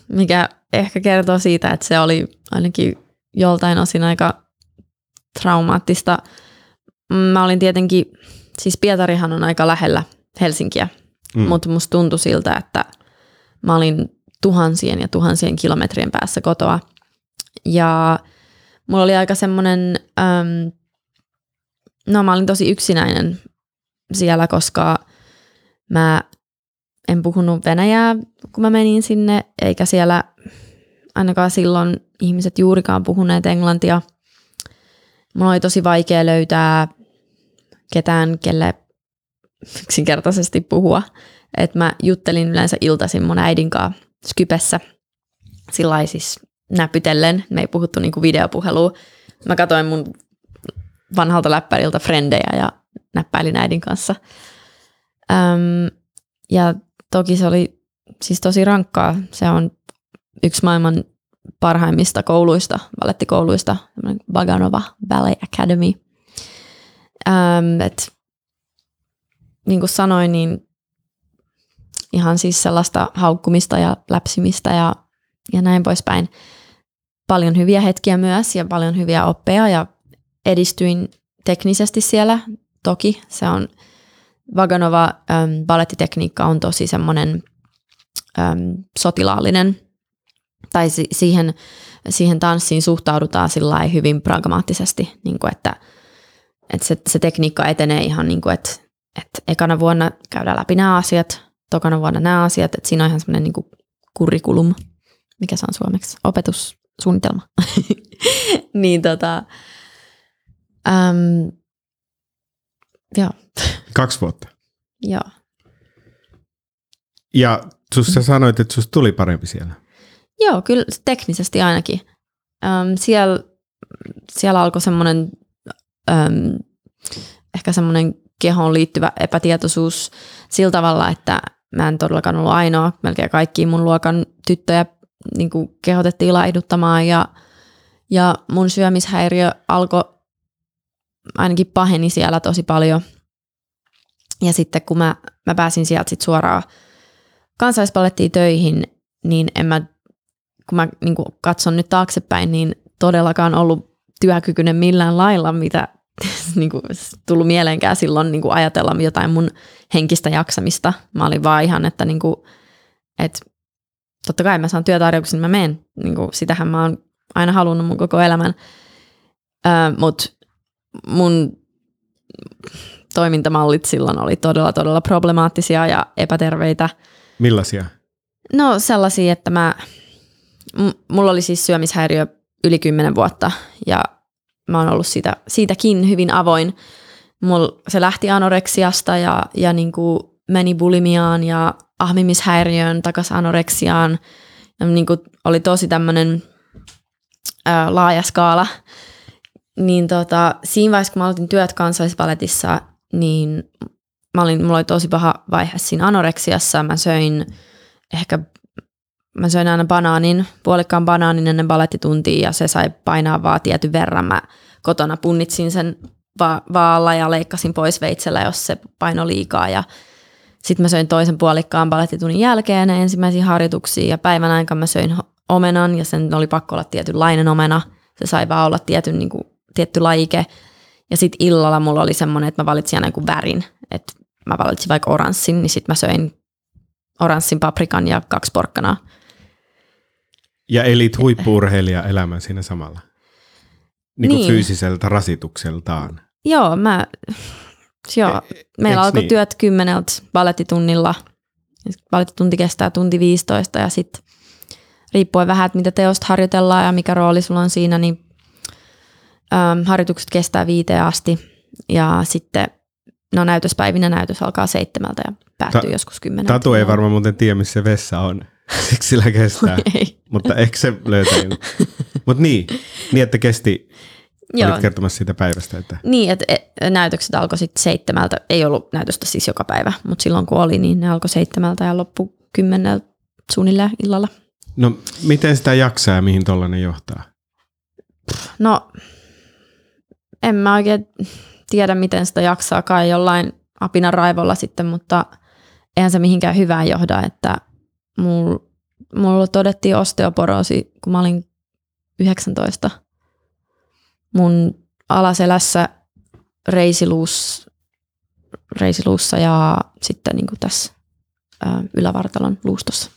mikä ehkä kertoo siitä, että se oli ainakin joltain osin aika traumaattista. Mä olin tietenkin, siis Pietarihan on aika lähellä Helsinkiä, Mm. mutta musta tuntui siltä, että mä olin tuhansien ja tuhansien kilometrien päässä kotoa. Ja mulla oli aika semmoinen, äm, no mä olin tosi yksinäinen siellä, koska mä en puhunut venäjää, kun mä menin sinne, eikä siellä ainakaan silloin ihmiset juurikaan puhuneet englantia. Mulla oli tosi vaikea löytää ketään, kelle yksinkertaisesti puhua. Et mä juttelin yleensä iltaisin mun äidin kanssa Skypessä sillä siis näpytellen. Me ei puhuttu niinku videopuhelua. Mä katsoin mun vanhalta läppäriltä frendejä ja näppäilin äidin kanssa. Öm, ja toki se oli siis tosi rankkaa. Se on yksi maailman parhaimmista kouluista, ballettikouluista, tämmönen Baganova Ballet Academy. Öm, et, niin kuin sanoin, niin ihan siis sellaista haukkumista ja läpsimistä ja, ja näin poispäin. Paljon hyviä hetkiä myös ja paljon hyviä oppeja ja edistyin teknisesti siellä. Toki se on, Vaganova äm, balettitekniikka on tosi semmoinen äm, sotilaallinen, tai si- siihen, siihen tanssiin suhtaudutaan sillä hyvin pragmaattisesti, niin kuin että, että se, se tekniikka etenee ihan niin kuin, että, että ekana vuonna käydään läpi nämä asiat, tokana vuonna nämä asiat, että siinä on ihan semmoinen niin kuin curriculum, mikä se on suomeksi, opetussuunnitelma. niin tota, äm, joo, Kaksi vuotta. joo. Ja sus, sä sanoit, että susta tuli parempi siellä. Joo, kyllä teknisesti ainakin. Öm, siellä, siellä alkoi semmoinen ehkä semmoinen kehoon liittyvä epätietoisuus sillä tavalla, että mä en todellakaan ollut ainoa. Melkein kaikki mun luokan tyttöjä niin kuin kehotettiin laihduttamaan ja, ja mun syömishäiriö alkoi ainakin paheni siellä tosi paljon. Ja sitten kun mä, mä pääsin sieltä sit suoraan kansallispalettiin töihin, niin en mä kun mä niin kuin katson nyt taaksepäin, niin todellakaan ollut työkykyinen millään lailla, mitä niin kuin, tullut mieleenkään silloin niin kuin ajatella jotain mun henkistä jaksamista. Mä olin vaan ihan, että, niin kuin, että totta kai mä saan työtarjouksen, niin mä menen. Niin kuin, sitähän mä oon aina halunnut mun koko elämän. Mutta mun toimintamallit silloin oli todella, todella problemaattisia ja epäterveitä. Millaisia? No sellaisia, että mä, mulla oli siis syömishäiriö yli 10 vuotta ja mä oon ollut siitä, siitäkin hyvin avoin. Mul, se lähti anoreksiasta ja, ja niin kuin meni bulimiaan ja ahmimishäiriöön, takas anoreksiaan. Ja niin kuin oli tosi tämmöinen laaja skaala. Niin tota, siinä vaiheessa, kun mä aloitin työt kansallispaletissa, niin mä olin, mulla oli tosi paha vaihe siinä anoreksiassa. Mä söin ehkä mä söin aina banaanin, puolikkaan banaanin ennen balettituntia ja se sai painaa vaan tietyn verran. Mä kotona punnitsin sen va- vaalla ja leikkasin pois veitsellä, jos se paino liikaa ja sitten mä söin toisen puolikkaan balettitunnin jälkeen ensimmäisiä harjoituksia ja päivän aikana mä söin omenan ja sen oli pakko olla tietynlainen omena. Se sai vaan olla tietyn, niin kuin, tietty lajike. Ja sitten illalla mulla oli semmoinen, että mä valitsin aina kuin värin. Että mä valitsin vaikka oranssin, niin sitten mä söin oranssin paprikan ja kaksi porkkanaa. Ja elit huippuurheilija elämän siinä samalla. Niin Niin. fyysiseltä rasitukseltaan. Joo, mä, joo. meillä eiks alkoi niin? työt kymmeneltä balettitunnilla. Balettitunti kestää tunti 15 ja sitten riippuen vähän, että mitä teosta harjoitellaan ja mikä rooli sulla on siinä, niin äm, harjoitukset kestää viiteen asti. Ja sitten, no näytöspäivinä näytös alkaa seitsemältä ja päättyy Ta- joskus kymmeneltä. Tatu ei varmaan muuten tiedä, missä se vessa on. Siksi sillä kestää. Ei. Mutta ehkä se löytää. Mutta niin, niin, että kesti, Joo, olit kertomassa siitä päivästä. Että Niin, että e- näytökset alkoi sitten seitsemältä. Ei ollut näytöstä siis joka päivä, mutta silloin kun oli, niin ne alkoi seitsemältä ja loppu kymmeneltä suunnilleen illalla. no, miten sitä jaksaa ja mihin tollainen johtaa? No, en mä oikein tiedä, miten sitä jaksaa kai jollain apinan raivolla sitten, mutta eihän se mihinkään hyvään johda, että mulla mulla todettiin osteoporoosi, kun mä olin 19. Mun alaselässä reisiluus, reisiluussa ja sitten niin tässä ää, ylävartalon luustossa.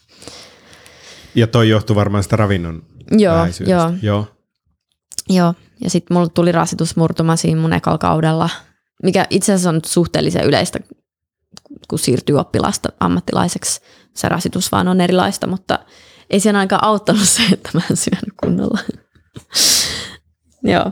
Ja toi johtuu varmaan sitä ravinnon Joo, joo, joo. joo. Ja sitten mulla tuli rasitusmurtuma siinä mun ekalla kaudella, mikä itse asiassa on suhteellisen yleistä, kun siirtyy oppilasta ammattilaiseksi. Se rasitus vaan on erilaista, mutta ei sen aika auttanut se, että mä en syönyt kunnolla. joo.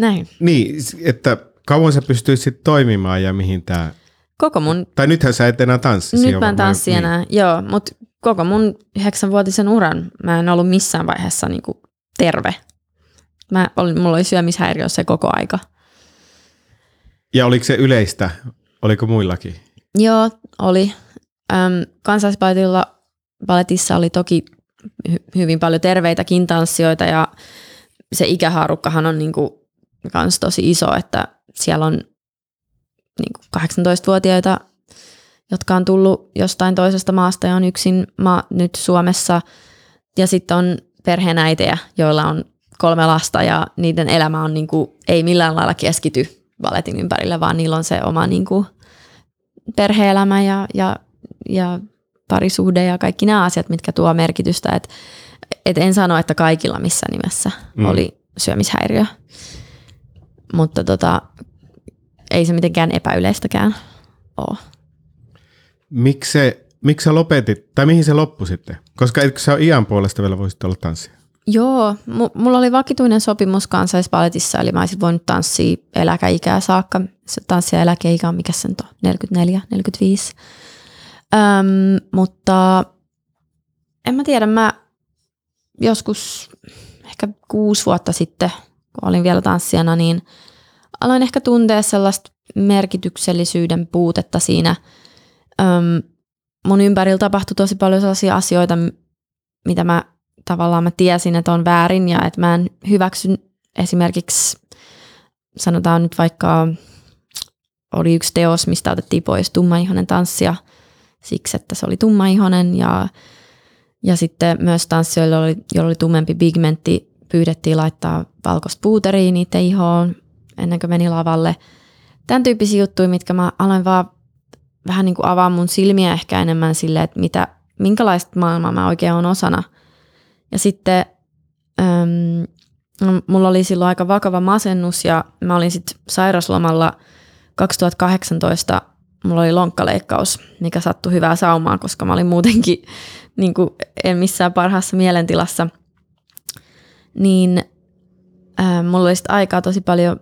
Näin. Niin, että kauan sä pystyisit toimimaan ja mihin tää... Koko mun, Tai nythän sä et enää tanssi. nyt mä en tanssi enää, joo, mutta koko mun yhdeksänvuotisen uran mä en ollut missään vaiheessa niinku terve. Mä olin, mulla oli syömishäiriö se koko aika. Ja oliko se yleistä? Oliko muillakin? Joo, oli. Öm, kansallispaletilla paletissa oli toki hy- hyvin paljon terveitäkin tanssijoita ja se ikähaarukkahan on niinku kans tosi iso, että siellä on niinku 18-vuotiaita, jotka on tullut jostain toisesta maasta ja on yksin ma- nyt Suomessa. Ja sitten on perheenäitejä, joilla on kolme lasta ja niiden elämä on niinku, ei millään lailla keskity valetin ympärille, vaan niillä on se oma niinku, perhe-elämä ja, ja, ja parisuhde ja kaikki nämä asiat, mitkä tuo merkitystä. Et, et en sano, että kaikilla missään nimessä Mm. oli syömishäiriö, mutta tota, ei se mitenkään epäyleistäkään ole. Miksi, se, miksi sä lopetit, tai mihin se loppui sitten? Koska etkö sä iän puolesta vielä voisit olla tanssia? Joo, mu- mulla oli vakituinen sopimus kansallispaletissa, eli mä olisin voinut tanssia eläkeikää saakka. Se tanssia eläkeikä on, mikä se nyt on, 44, 45. Öm, mutta en mä tiedä, mä joskus ehkä kuusi vuotta sitten, kun olin vielä tanssijana, niin aloin ehkä tuntea sellaista merkityksellisyyden puutetta siinä. Öm, mun ympärillä tapahtui tosi paljon sellaisia asioita, mitä mä tavallaan mä tiesin, että on väärin ja että mä en hyväksy esimerkiksi, sanotaan nyt vaikka oli yksi teos, mistä otettiin pois tummaihonen tanssia siksi, että se oli tummaihonen ja, ja sitten myös tanssijoille, oli, joilla oli tummempi pigmentti, pyydettiin laittaa valkoista puuteria niiden ihoon ennen kuin meni lavalle. Tämän tyyppisiä juttuja, mitkä mä aloin vaan vähän niin kuin avaa mun silmiä ehkä enemmän sille, että mitä, minkälaista maailmaa mä oikein on osana – ja sitten äm, no, mulla oli silloin aika vakava masennus ja mä olin sitten sairaslomalla 2018. Mulla oli lonkkaleikkaus, mikä sattui hyvää saumaa, koska mä olin muutenkin niin kuin, en missään parhaassa mielentilassa. Niin ää, mulla oli sitten aikaa tosi paljon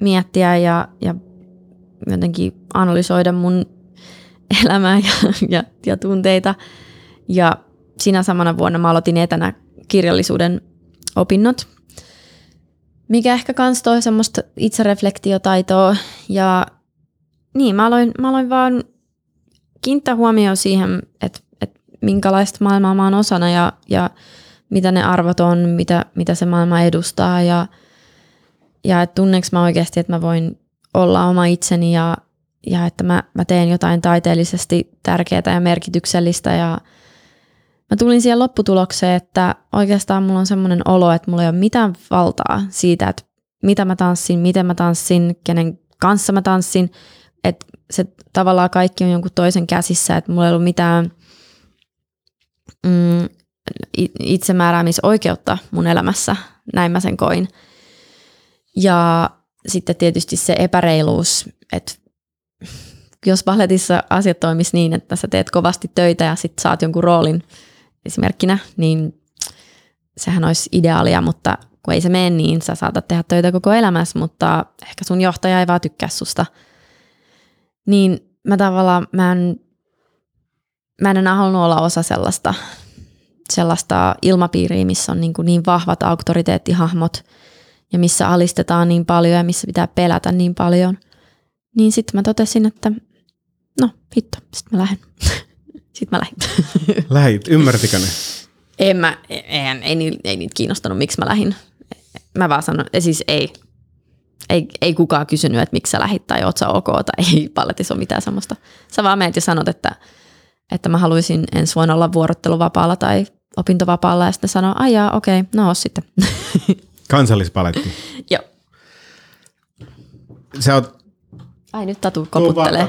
miettiä ja, ja jotenkin analysoida mun elämää ja, ja, ja tunteita. Ja sinä samana vuonna mä aloitin etänä kirjallisuuden opinnot, mikä ehkä kans toi semmoista itsereflektiotaitoa ja niin, mä aloin, mä aloin vaan kiinnittää huomioon siihen, että, että minkälaista maailmaa mä oon osana ja, ja mitä ne arvot on, mitä, mitä se maailma edustaa ja, ja että tunneeko mä oikeasti, että mä voin olla oma itseni ja, ja että mä, mä teen jotain taiteellisesti tärkeää ja merkityksellistä ja mä tulin siihen lopputulokseen, että oikeastaan mulla on semmoinen olo, että mulla ei ole mitään valtaa siitä, että mitä mä tanssin, miten mä tanssin, kenen kanssa mä tanssin, että se tavallaan kaikki on jonkun toisen käsissä, että mulla ei ollut mitään mm, itsemääräämisoikeutta mun elämässä, näin mä sen koin. Ja sitten tietysti se epäreiluus, että jos balletissa asiat toimis niin, että sä teet kovasti töitä ja sitten saat jonkun roolin esimerkkinä, niin sehän olisi ideaalia, mutta kun ei se mene niin, sä saatat tehdä töitä koko elämässä, mutta ehkä sun johtaja ei vaan tykkää susta. Niin mä tavallaan, mä en, mä en enää halunnut olla osa sellaista, sellaista ilmapiiriä, missä on niin, kuin niin vahvat auktoriteettihahmot ja missä alistetaan niin paljon ja missä pitää pelätä niin paljon. Niin sitten mä totesin, että no hitto, sitten mä lähden. sitten mä lähdin. Lähit, ymmärtikö ne? En mä, en, ei, ei, ei niitä kiinnostanut, miksi mä lähdin. Mä vaan sanon, siis ei. Ei, ei kukaan kysynyt, että miksi sä lähit tai oot sä ok tai ei palletissa ole mitään semmoista. Sä vaan meet ja sanot, että, että mä haluaisin ensi vuonna olla vuorotteluvapaalla tai opintovapaalla ja sitten sanoo, ai jaa, okei, okay, no oot sitten. Kansallispaletti. Joo. Sä oot... Ai nyt Tatu koputtelee.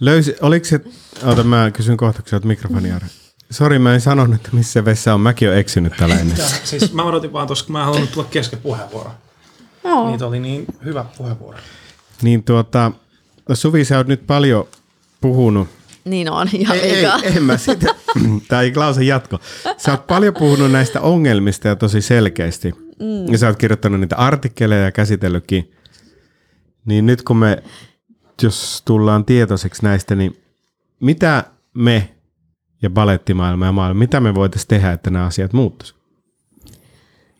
Löysi, oliko se... Ota, mä kysyn kohta, kun sä oot mikrofoni Sori, mä en sanonut, että missä se vessa on. Mäkin olen eksynyt tällä ennen. siis mä odotin vaan tuossa, kun mä halunnut tulla kesken puheenvuoro. Joo. Niitä oli niin hyvä puheenvuoro. Niin tuota, no Suvi, sä oot nyt paljon puhunut. Niin on, ihan ei, liikaa. ei, en mä sitä, tai Klausen jatko. Sä oot paljon puhunut näistä ongelmista ja tosi selkeästi. Mm. Ja sä oot kirjoittanut niitä artikkeleja ja käsitellytkin. Niin nyt kun me, jos tullaan tietoiseksi näistä, niin mitä me ja balettimaailma ja maailma, mitä me voitaisiin tehdä, että nämä asiat muuttuisi?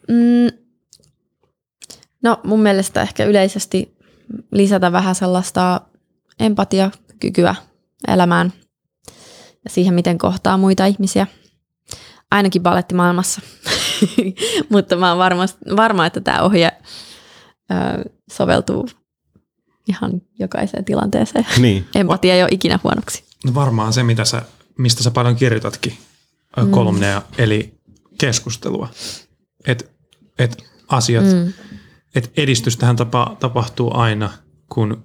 Mm, no mun mielestä ehkä yleisesti lisätä vähän sellaista empatiakykyä elämään ja siihen, miten kohtaa muita ihmisiä. Ainakin balettimaailmassa. Mutta mä oon varma, varma, että tämä ohje ö, soveltuu ihan jokaiseen tilanteeseen. Niin. Empatia ei ole ikinä huonoksi. No varmaan se, mitä sä, mistä sä paljon kirjoitatkin mm. kolumneja, eli keskustelua. Että et asiat, mm. että edistystähän tapa, tapahtuu aina, kun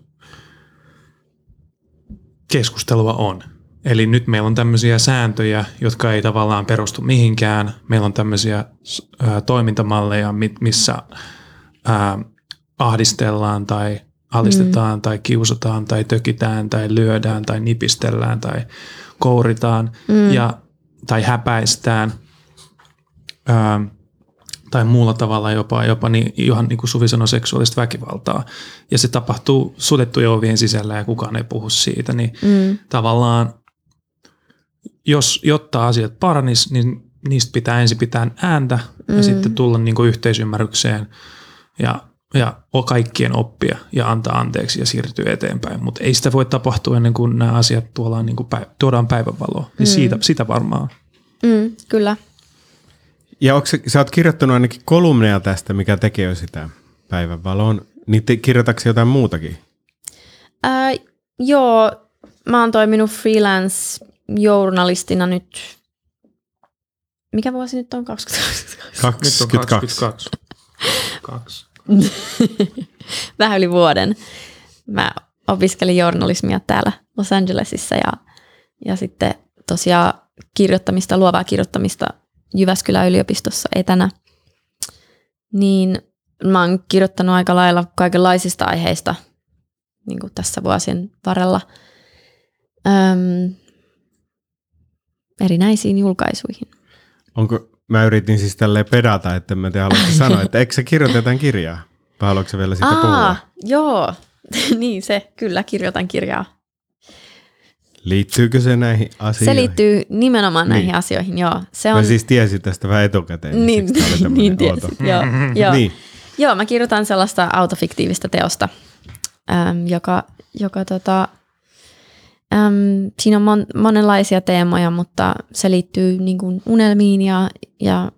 keskustelua on. Eli nyt meillä on tämmöisiä sääntöjä, jotka ei tavallaan perustu mihinkään. Meillä on tämmöisiä ä, toimintamalleja, missä ä, ahdistellaan tai alistetaan mm. tai kiusataan tai tökitään tai lyödään tai nipistellään tai kouritaan mm. ja, tai häpäistään ää, tai muulla tavalla jopa, jopa niin, ihan niin kuin Suvi sanoi, seksuaalista väkivaltaa. Ja se tapahtuu suljettujen ovien sisällä ja kukaan ei puhu siitä. Niin mm. tavallaan, jos, jotta asiat paranis, niin niistä pitää ensin pitää ääntä mm. ja sitten tulla niin kuin yhteisymmärrykseen ja ja kaikkien oppia ja antaa anteeksi ja siirtyä eteenpäin. Mutta ei sitä voi tapahtua ennen kuin nämä asiat tuodaan, niin kuin päiv- tuodaan päivänvaloa. Niin mm. siitä, sitä varmaan. Mm, kyllä. Ja onko se, sä oot kirjoittanut ainakin kolumneja tästä, mikä tekee sitä päivänvaloon. Niin te, kirjoitatko jotain muutakin? Ää, joo, mä oon toiminut freelance-journalistina nyt. Mikä vuosi nyt on? 22. 22. 22. 22. vähän yli vuoden. Mä opiskelin journalismia täällä Los Angelesissa ja, ja sitten tosiaan kirjoittamista, luovaa kirjoittamista Jyväskylän yliopistossa etänä. Niin mä oon kirjoittanut aika lailla kaikenlaisista aiheista niin kuin tässä vuosien varrella öm, erinäisiin julkaisuihin. Onko, mä yritin siis tälleen pedata, että mä te haluaisin sanoa, että eikö sä kirjoita jotain kirjaa? Vai haluatko vielä siitä Aa, puhua? joo, niin se, kyllä kirjoitan kirjaa. Liittyykö se näihin asioihin? Se liittyy nimenomaan näihin niin. asioihin, joo. Se on... Mä siis tiesin tästä vähän etukäteen. Niin, niin, niin tiesin, joo. joo. niin. joo, mä kirjoitan sellaista autofiktiivistä teosta, äm, joka, joka tota, äm, siinä on mon, monenlaisia teemoja, mutta se liittyy niin kuin unelmiin ja, ja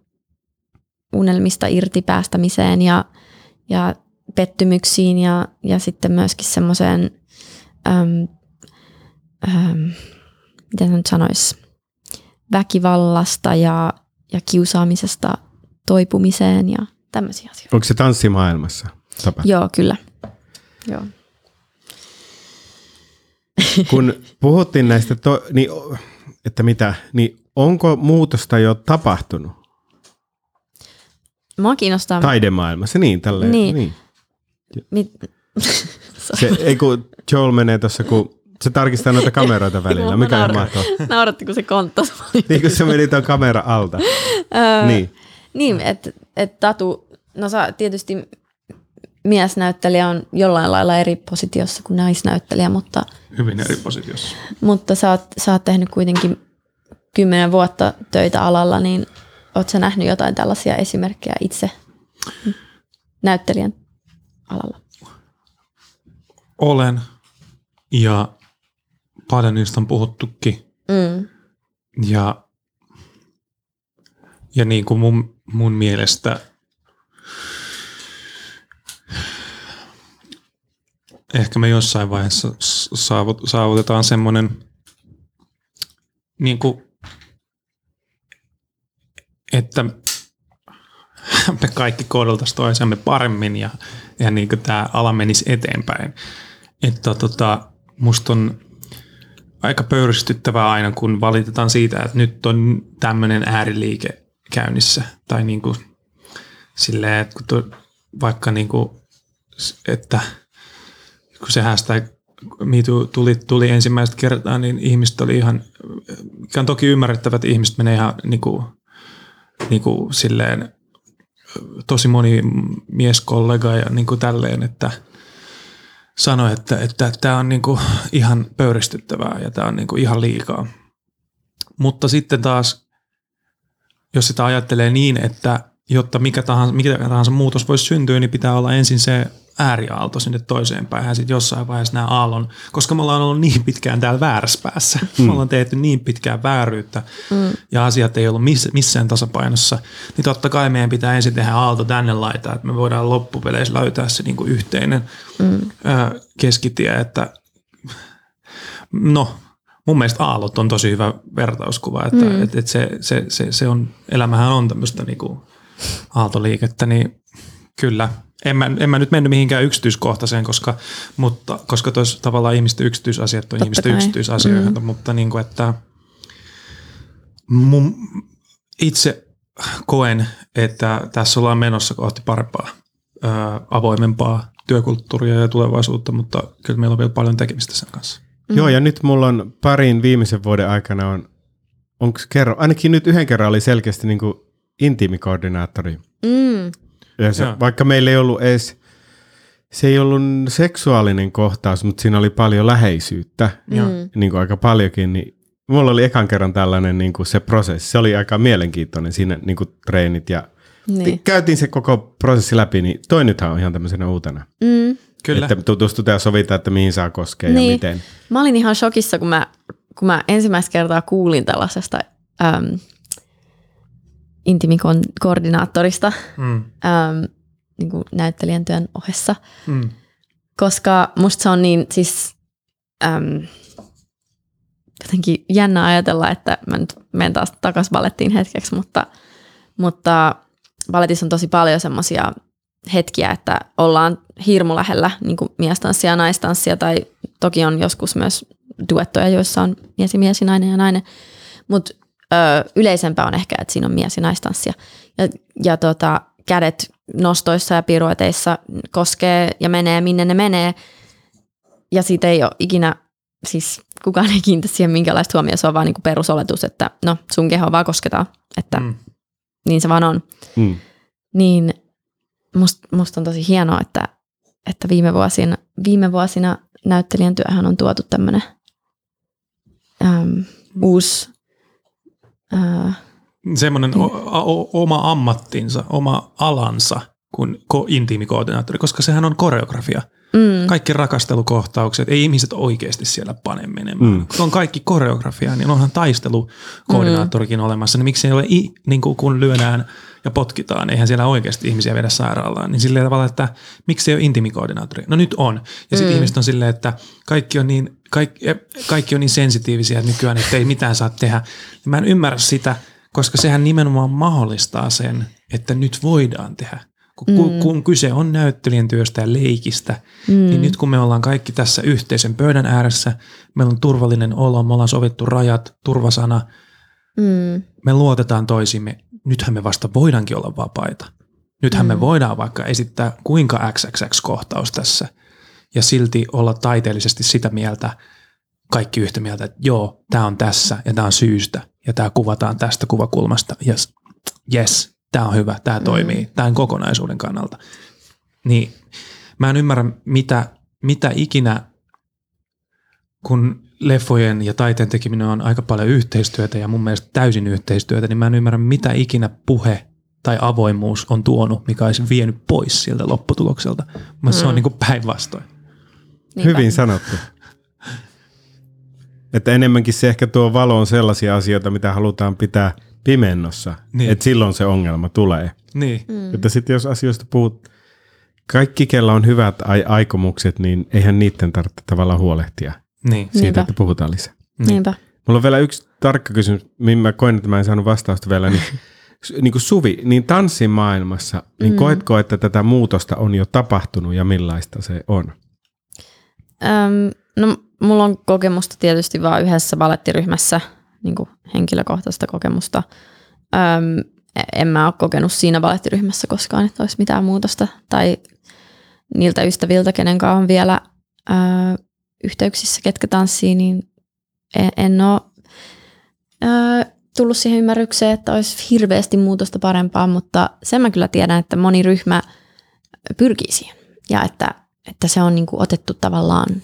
unelmista irti päästämiseen ja, ja pettymyksiin ja, ja sitten myöskin semmoiseen, äm, äm, miten nyt sanoisi, väkivallasta ja, ja kiusaamisesta toipumiseen ja tämmöisiä asioita. Onko se tanssimaailmassa tapahtunut? Joo, kyllä. Joo. Kun puhuttiin näistä, to, niin, että mitä, niin onko muutosta jo tapahtunut? Mua kiinnostaa. Taidemaailmassa, niin tälleen. Niin. niin. Mit... se, ei kun Joel menee tuossa, kun se tarkistaa noita kameroita välillä. Mikä on mahtavaa? Nauratti, kun se konttas. niin kun se meni tuon kamera alta. niin. Niin, että et Tatu, no sä tietysti miesnäyttelijä on jollain lailla eri positiossa kuin naisnäyttelijä, mutta... Hyvin eri positiossa. Mutta sä oot, sä oot tehnyt kuitenkin kymmenen vuotta töitä alalla, niin oot sä nähnyt jotain tällaisia esimerkkejä itse näyttelijän alalla? Olen. Ja paljon niistä on puhuttukin. Mm. Ja, ja niin kuin mun, mun mielestä ehkä me jossain vaiheessa saavutetaan semmoinen niin kuin, että me kaikki kohdeltaisiin toisemme paremmin ja, ja niin kuin tämä ala menisi eteenpäin. Että tota, musta on aika pöyristyttävää aina, kun valitetaan siitä, että nyt on tämmöinen ääriliike käynnissä. Tai niin kuin, silleen, että vaikka niin kuin, että kun se hashtag MeToo tuli, tuli ensimmäistä kertaa, niin ihmiset oli ihan, mikä on toki ymmärrettävä, että ihmiset menee ihan niin kuin, niin kuin silleen, tosi moni mieskollega ja niin kuin tälleen, että sanoi, että, että tämä on niin kuin ihan pöyristyttävää ja tämä on niin kuin ihan liikaa. Mutta sitten taas, jos sitä ajattelee niin, että jotta mikä tahansa, mikä tahansa muutos voisi syntyä, niin pitää olla ensin se ääriaalto sinne toiseen päähän sitten jossain vaiheessa nämä aallon, koska me ollaan ollut niin pitkään täällä väärässä päässä. Mm. Me ollaan tehty niin pitkään vääryyttä mm. ja asiat ei ollut miss, missään tasapainossa. Niin totta kai meidän pitää ensin tehdä aalto tänne laittaa, että me voidaan loppupeleissä löytää se niinku yhteinen mm. ö, keskitie, että no mun mielestä aallot on tosi hyvä vertauskuva, että mm. et, et se, se, se, se on, elämähän on tämmöistä niinku aaltoliikettä, niin kyllä – en mä, en mä nyt mennyt mihinkään yksityiskohtaiseen, koska, mutta, koska tois, tavallaan ihmisten yksityisasiat on Totta ihmisten kai. yksityisasioita, mm. mutta niin kuin, että mun, itse koen, että tässä ollaan menossa kohti parempaa, ää, avoimempaa työkulttuuria ja tulevaisuutta, mutta kyllä meillä on vielä paljon tekemistä sen kanssa. Mm. Joo, ja nyt mulla on parin viimeisen vuoden aikana on, onko kerro, ainakin nyt yhden kerran oli selkeästi niin kuin intiimikoordinaattori. Mm. Ja se, vaikka meillä ei ollut edes, se ei ollut seksuaalinen kohtaus, mutta siinä oli paljon läheisyyttä, mm. niin kuin aika paljonkin, niin mulla oli ekan kerran tällainen niin kuin se prosessi. Se oli aika mielenkiintoinen siinä niin kuin treenit ja niin. käytiin se koko prosessi läpi, niin toi nythän on ihan tämmöisenä uutena. Mm. Kyllä. Että tutustutaan ja sovitaan, että mihin saa koskea niin. ja miten. Mä olin ihan shokissa, kun mä, kun mä ensimmäistä kertaa kuulin tällaisesta äm, intimikoordinaattorista mm. äm, niin kuin näyttelijän työn ohessa, mm. koska musta se on niin siis äm, jotenkin jännä ajatella, että mä nyt menen taas takaisin ballettiin hetkeksi, mutta, mutta balletissa on tosi paljon semmoisia hetkiä, että ollaan hirmu lähellä niin kuin miestanssia ja naistanssia, tai toki on joskus myös duettoja, joissa on mies ja mies ja nainen ja nainen, mutta ö, yleisempää on ehkä, että siinä on mies- ja naistanssia. Ja, ja tota, kädet nostoissa ja pirueteissa koskee ja menee minne ne menee. Ja siitä ei ole ikinä, siis kukaan ei kiinnitä siihen minkälaista huomioon, se on vaan niinku perusoletus, että no sun keho vaan kosketaan, että mm. niin se vaan on. Mm. Niin musta must on tosi hienoa, että, että viime, vuosina, viime vuosina näyttelijän työhön on tuotu tämmöinen uusi Ää... Semmoinen o- o- oma ammattinsa, oma alansa kuin ko- intiimikoordinaattori, koska sehän on koreografia. Mm. Kaikki rakastelukohtaukset, ei ihmiset oikeasti siellä pane menemään. Mm. Kun on kaikki koreografia, niin onhan taistelukoordinaattorikin mm. olemassa. Niin miksi ei ole, i, niin kuin kun lyödään ja potkitaan, eihän siellä oikeasti ihmisiä viedä sairaalaan. Niin silleen tavalla, että miksi ei ole intimikoordinaattori? No nyt on. Ja sitten mm. ihmiset on silleen, että kaikki on niin kaikki, kaikki on niin sensitiivisiä nykyään, että ei mitään saa tehdä. Mä en ymmärrä sitä, koska sehän nimenomaan mahdollistaa sen, että nyt voidaan tehdä. Kun, mm. kun kyse on näyttelijän työstä ja leikistä, mm. niin nyt kun me ollaan kaikki tässä yhteisen pöydän ääressä, meillä on turvallinen olo, me ollaan sovittu rajat, turvasana, mm. me luotetaan toisimme, nythän me vasta voidaankin olla vapaita. Nythän mm. me voidaan vaikka esittää kuinka XXX-kohtaus tässä – ja silti olla taiteellisesti sitä mieltä, kaikki yhtä mieltä, että joo, tämä on tässä ja tämä on syystä ja tämä kuvataan tästä kuvakulmasta ja yes, yes tämä on hyvä, tämä toimii mm. tämän kokonaisuuden kannalta. Niin mä en ymmärrä, mitä, mitä ikinä, kun leffojen ja taiteen tekeminen on aika paljon yhteistyötä ja mun mielestä täysin yhteistyötä, niin mä en ymmärrä, mitä ikinä puhe tai avoimuus on tuonut, mikä olisi vienyt pois sieltä lopputulokselta. Mutta mm. se on niin päinvastoin. Niinpä. Hyvin sanottu. Että enemmänkin se ehkä tuo valoon sellaisia asioita, mitä halutaan pitää pimennossa. Niin. Että silloin se ongelma tulee. Niin. Mm. Että sitten jos asioista puhut kaikki, kella on hyvät ai- aikomukset, niin eihän niiden tarvitse tavallaan huolehtia Niin. siitä, Niinpä. että puhutaan lisää. Niinpä. Mulla on vielä yksi tarkka kysymys, mihin mä koen, että mä en saanut vastausta vielä. Niin, niin kuin Suvi, niin tanssin maailmassa, niin mm. koetko, että tätä muutosta on jo tapahtunut ja millaista se on? Öm, no, mulla on kokemusta tietysti vain yhdessä balettiryhmässä, niin henkilökohtaista kokemusta. Öm, en mä ole kokenut siinä balettiryhmässä koskaan, että olisi mitään muutosta. Tai niiltä ystäviltä, kenen kanssa on vielä ö, yhteyksissä, ketkä tanssii, niin en, en ole ö, tullut siihen ymmärrykseen, että olisi hirveästi muutosta parempaa, mutta sen mä kyllä tiedän, että moni ryhmä pyrkii siihen. Ja että, että se on niin kuin otettu tavallaan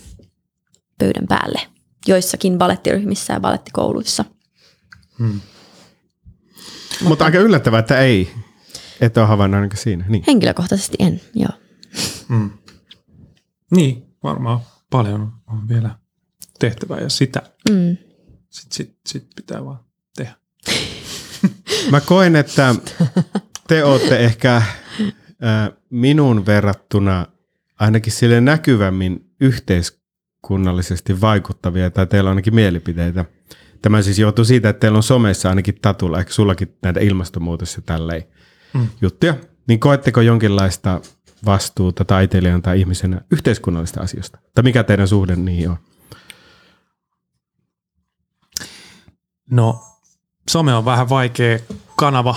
pöydän päälle joissakin balettiryhmissä ja balettikouluissa. Hmm. Mutta, Mutta aika yllättävää, että ei. Et ole havainnut ainakaan siinä. Niin. Henkilökohtaisesti en, joo. Mm. Niin, varmaan paljon on vielä tehtävää ja sitä Mm. sit, sit, sit pitää vaan tehdä. Mä koen, että te olette ehkä äh, minun verrattuna ainakin sille näkyvämmin yhteiskunnallisesti vaikuttavia, tai teillä on ainakin mielipiteitä. Tämä siis johtuu siitä, että teillä on somessa ainakin Tatulla, ehkä sullakin näitä ilmastonmuutos ja tälleen Mm. juttuja. Niin koetteko jonkinlaista vastuuta taiteilijan tai ihmisenä yhteiskunnallista asioista? Tai mikä teidän suhde niihin on? No, some on vähän vaikea kanava,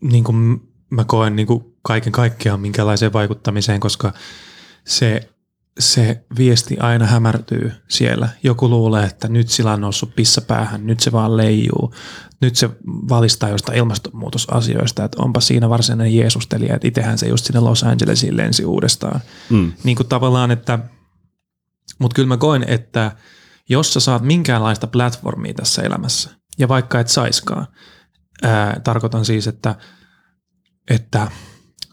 niin kuin mä koen niin kuin kaiken kaikkiaan minkälaiseen vaikuttamiseen, koska se, se viesti aina hämärtyy siellä. Joku luulee, että nyt sillä on noussut pissa päähän, nyt se vaan leijuu, nyt se valistaa jostain ilmastonmuutosasioista, että onpa siinä varsinainen Jeesustelija, että itsehän se just sinne Los Angelesiin lensi uudestaan. Mm. Niin kuin tavallaan, että, mutta kyllä mä koen, että jos sä saat minkäänlaista platformia tässä elämässä, ja vaikka et saiskaan, ää, tarkoitan siis, että, että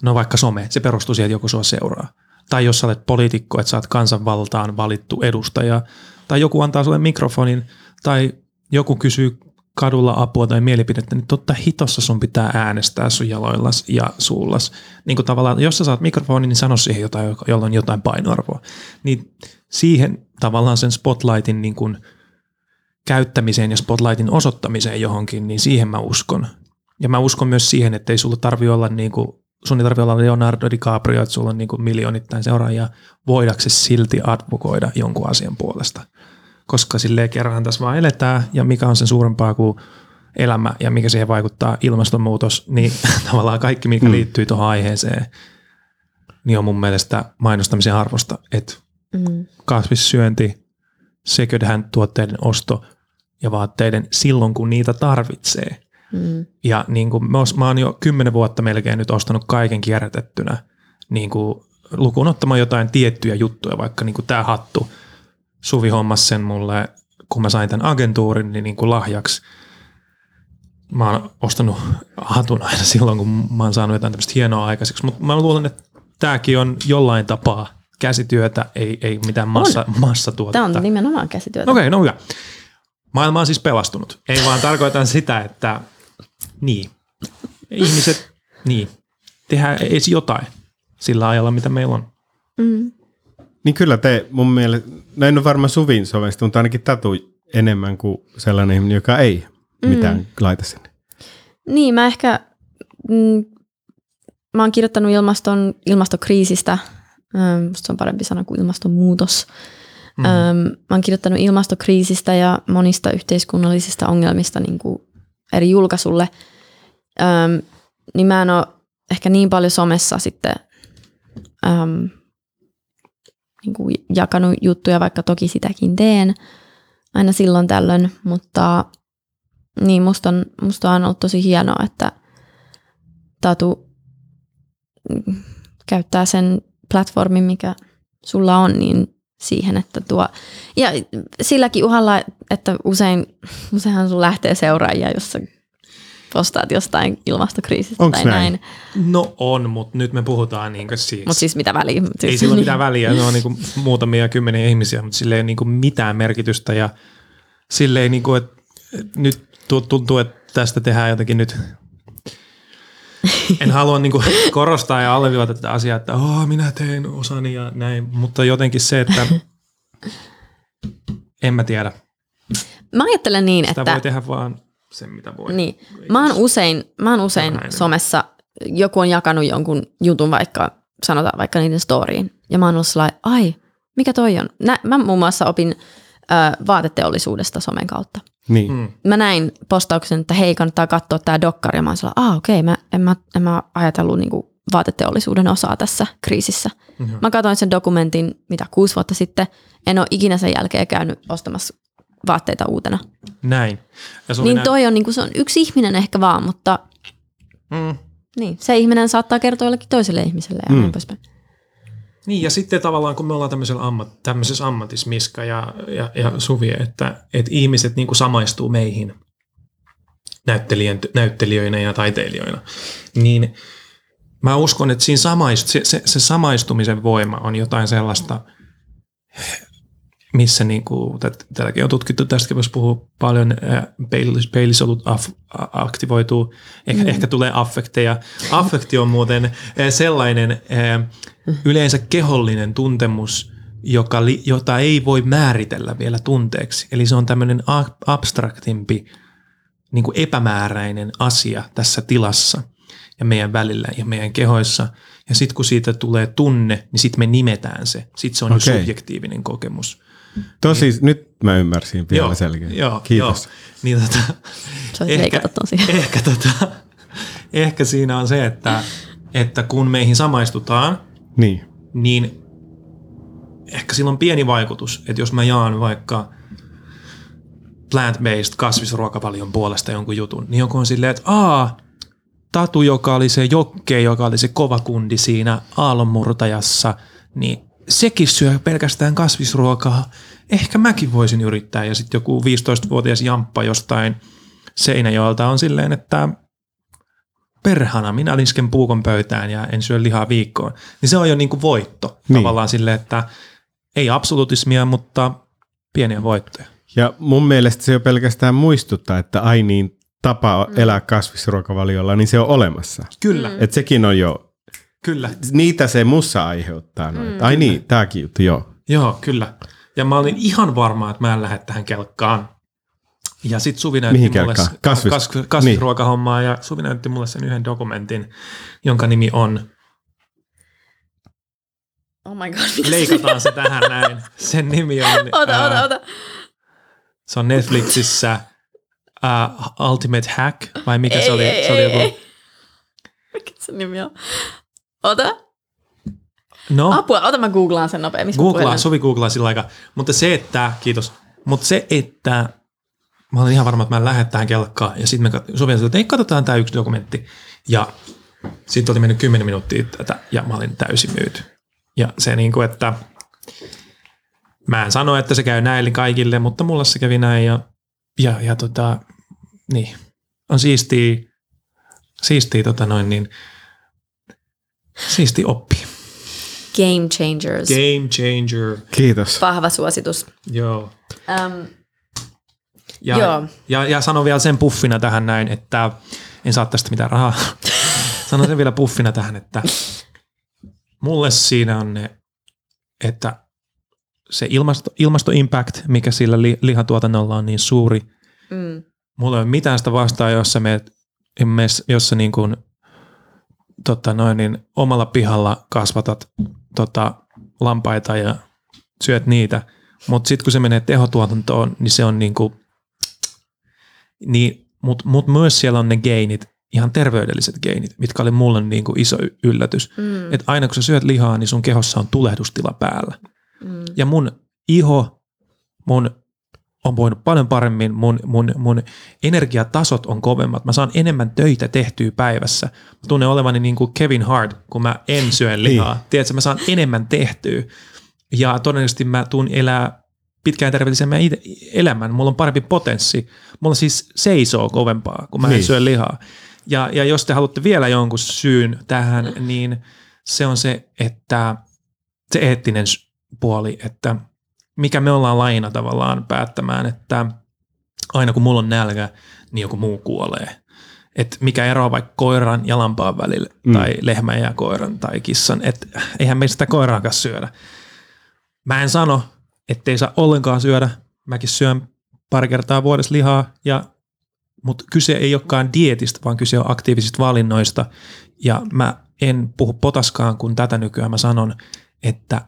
no vaikka some, se perustuu siihen, että joku sua seuraa. Tai jos sä olet poliitikko, että sä oot kansanvaltaan valittu edustaja, tai joku antaa sulle mikrofonin, tai joku kysyy kadulla apua tai mielipidettä, niin totta hitossa sun pitää äänestää sun jaloillas ja suullas. Niin kuin tavallaan, jos sä saat mikrofonin, niin sano siihen jotain, jolla on jotain painoarvoa. Niin siihen tavallaan sen spotlightin niin kuin käyttämiseen ja spotlightin osoittamiseen johonkin, niin siihen mä uskon. Ja mä uskon myös siihen, että ei sulla tarvi olla niin kuin, sun ei tarvi olla Leonardo DiCaprio, että sulla on niin kuin miljoonittain seuraajia, voidaksesi silti advokoida jonkun asian puolesta. Koska silleen kerran tässä vaan eletään, ja mikä on sen suurempaa kuin elämä ja mikä siihen vaikuttaa, ilmastonmuutos, niin tavallaan kaikki, mikä Mm. liittyy tuohon aiheeseen, niin on mun mielestä mainostamisen arvosta, että Mm. kasvissyönti, second hand tuotteiden osto ja vaatteiden silloin, kun niitä tarvitsee. Mm. Ja niin kuin mä, oon- mä oon jo kymmenen vuotta melkein nyt ostanut kaiken kierrätettynä, niin kuin lukuun ottamaan jotain tiettyjä juttuja, vaikka niin kuin tämä hattu. Suvi hommasi sen mulle, kun mä sain tämän agentuurin, niin, niin kuin lahjaksi. Mä oon ostanut hatun aina silloin, kun mä oon saanut jotain tämmöistä hienoa aikaiseksi. Mutta mä luulen, että tämäkin on jollain tapaa käsityötä, ei, ei mitään massa, massatuotetta. Tämä on nimenomaan käsityötä. Okei, no hyvä. Maailma on siis pelastunut. Ei vaan tarkoitan sitä, että niin, ihmiset, niin, tehdään edes jotain sillä ajalla, mitä meillä on. Mm. Niin kyllä te mun mielestä, no en ole varmaan Suvin somesta, mutta ainakin Tatu enemmän kuin sellainen ihminen, joka ei mitään mm. laita sinne. Niin, mä ehkä, mm, mä oon kirjoittanut ilmaston, ilmastokriisistä, ähm, musta se on parempi sana kuin ilmastonmuutos. Mm. Ähm, mä oon kirjoittanut ilmastokriisistä ja monista yhteiskunnallisista ongelmista niin kuin eri julkaisulle. Ähm, niin mä en ole ehkä niin paljon somessa sitten ähm, niin kuin jakanut juttuja, vaikka toki sitäkin teen aina silloin tällöin, mutta niin musta on, musta on ollut tosi hienoa, että Tatu käyttää sen platformin, mikä sulla on, niin siihen, että tuo... Ja silläkin uhalla, että usein, useinhan sun lähtee seuraajia, jos sä postaat jostain ilmastokriisistä Onks tai näin? näin. No on, mutta nyt me puhutaan niin siis, Mutta siis mitä väliä? Siis, ei sillä ole mitään väliä, ne on niin muutamia kymmeniä ihmisiä, mutta sille ei ole niin mitään merkitystä ja sille ei niin kuin, että nyt tu- tuntuu, että tästä tehdään jotenkin nyt En halua niinku korostaa ja alleviivata tätä asiaa, että oh, minä teen osani ja näin, mutta jotenkin se, että en mä tiedä. Mä ajattelen niin, Sitä että... voi tehdä vaan sen, mitä voi. Niin. Mä oon usein, mä oon usein somessa, joku on jakanut jonkun jutun vaikka, sanotaan vaikka niiden storyin, ja mä oon ollut sellainen, ai, mikä toi on? Nä, mä muun muassa opin ö, vaateteollisuudesta somen kautta. Niin. Mm. Mä näin postauksen, että hei, kannattaa katsoa tää dokkari, ja mä oon sellainen, ah okei, mä, en, mä, en mä ajatellut niinku vaateteollisuuden osaa tässä kriisissä. Mhm. Mä katsoin sen dokumentin, mitä kuusi vuotta sitten, en ole ikinä sen jälkeen käynyt ostamassa vaatteita uutena. Näin. Ja Niin näin. toi on, niin kuin, se on yksi ihminen ehkä vaan, mutta Mm. niin, se ihminen saattaa kertoa jollekin toiselle ihmiselle ja Mm. mm. näin poispäin. Niin, ja sitten tavallaan kun me ollaan tämmöisellä ammat, tämmöisessä ammatissa, Miska ja, ja, ja Suvi, että, että ihmiset niin kuin samaistuu meihin näyttelijöinä ja taiteilijoina, niin mä uskon, että siinä samaist, se, se, se samaistumisen voima on jotain sellaista, missä niin kuin, täälläkin on tutkittu, tästäkin voisi puhua paljon, peilis- peilisolut af, aktivoituu, ehkä, mm. ehkä tulee affekteja. Affekti on muuten sellainen yleensä kehollinen tuntemus, joka, jota ei voi määritellä vielä tunteeksi. Eli se on tämmöinen abstraktimpi, niin kuin epämääräinen asia tässä tilassa ja meidän välillä ja meidän kehoissa. Ja sitten kun siitä tulee tunne, niin sitten me nimetään se. Sitten se on okay. Subjektiivinen kokemus. Tosi, nyt mä ymmärsin vielä Joo, selkeästi. Joo, Kiitos. Joo. Niin, tota, siihen. ehkä, tota, ehkä siinä on se, että, että kun meihin samaistutaan, Niin. niin ehkä sillä on pieni vaikutus, että jos mä jaan vaikka plant-based kasvisruokavalion puolesta jonkun jutun, niin joku on silleen, että aa, Tatu, joka oli se jokke, joka oli se kova kundi siinä aallonmurtajassa, niin sekin syö pelkästään kasvisruokaa. Ehkä mäkin voisin yrittää. Ja sitten joku 15-vuotias jamppa jostain Seinäjoelta on silleen, että perhana, minä lisken puukon pöytään ja en syö lihaa viikkoon. Niin se on jo niinku voitto Niin. tavallaan silleen, että ei absolutismia, mutta pieniä voittoja. Ja mun mielestä se jo pelkästään muistuttaa, että ai niin, tapa elää kasvisruokavaliolla, niin se on olemassa. Kyllä, Mm. Et sekin on jo, kyllä. niitä se mussa aiheuttaa. Noin. Ai niin, tääkin juttu, joo. Joo, kyllä. Ja mä olin ihan varma, että mä en lähde tähän kelkkaan. Ja sit Suvi näytti Mihin mulle? Kasvis, kas, kasvisruokahommaa ja Suvi näytti mulle sen yhden dokumentin, jonka nimi on Oh my god, Leikataan se tähän näin. Sen nimi on, Ota, ää, ota, ota. se on Netflixissä uh, Ultimate Hack, vai mikä Ei, se oli? ei, se oli ei, joku, ei. Mikä se nimi on? Ota. no, Apua, ota mä googlaan sen nopeammin. Googlaa, Suvi googlaa sillä aikaa. Mutta se, että, kiitos, mutta se, että mä olin ihan varma, että mä en lähde tähän kelkkaan. Ja sitten me kat- Suvi että ei, katsotaan tämä yksi dokumentti. Ja sitten oli mennyt 10 minuuttia tätä ja mä olin täysin myyty. Ja se niin kuin, että mä en sano, että se käy näille kaikille, mutta mulla se kävi näin ja, ja, ja tota, niin, on siistiä, siistiä tota noin niin, siistiä oppia. Game Changers. Game changer. Kiitos. Vahva suositus. Joo. Um, Ja, Joo. ja, ja sanon vielä sen puffina tähän näin, että en saa tästä mitään rahaa. sanon sen vielä puffina tähän, että mulle siinä on ne, että se ilmasto, ilmastoimpact, mikä sillä li, lihatuotannolla on niin suuri, mm, mulla ei ole mitään sitä vastaan, jos sä meet, meet jos sä niin kuin, tota noin, niin omalla pihalla kasvatat tota, lampaita ja syöt niitä, mutta sitten kun se menee tehotuotantoon, niin se on niin kuin, niin, mutta mut myös siellä on ne geinit, ihan terveydelliset geinit, mitkä oli mulle niin kuin iso yllätys. mm, Että aina kun sä syöt lihaa, niin sun kehossa on tulehdustila päällä. mm, Ja mun iho, mun on voinut paljon paremmin, mun, mun, mun energiatasot on kovemmat, mä saan enemmän töitä tehtyä päivässä. Mä tunnen olevani niin kuin Kevin Hart, kun mä en syö lihaa. Niin. Tiedätkö, mä saan enemmän tehtyä. Ja todennäköisesti mä tuun elää pitkään terveellisemmän elämän. Mulla on parempi potenssi. Mulla siis seisoo kovempaa, kun mä en Niin. syö lihaa. Ja, ja jos te haluatte vielä jonkun syyn tähän, niin se on se, että se eettinen puoli, että mikä me ollaan lajina tavallaan päättämään, että aina kun mulla on nälkä, niin joku muu kuolee. että mikä ero vaikka koiran ja lampaan välillä, mm. tai lehmän ja koiran tai kissan, että eihän me sitä koiraakaan syödä. Mä en sano, ettei saa ollenkaan syödä. Mäkin syön pari kertaa vuodessa lihaa, ja, mutta kyse ei olekaan dietistä, vaan kyse on aktiivisista valinnoista. Ja mä en puhu potaskaan, kun tätä nykyään mä sanon, että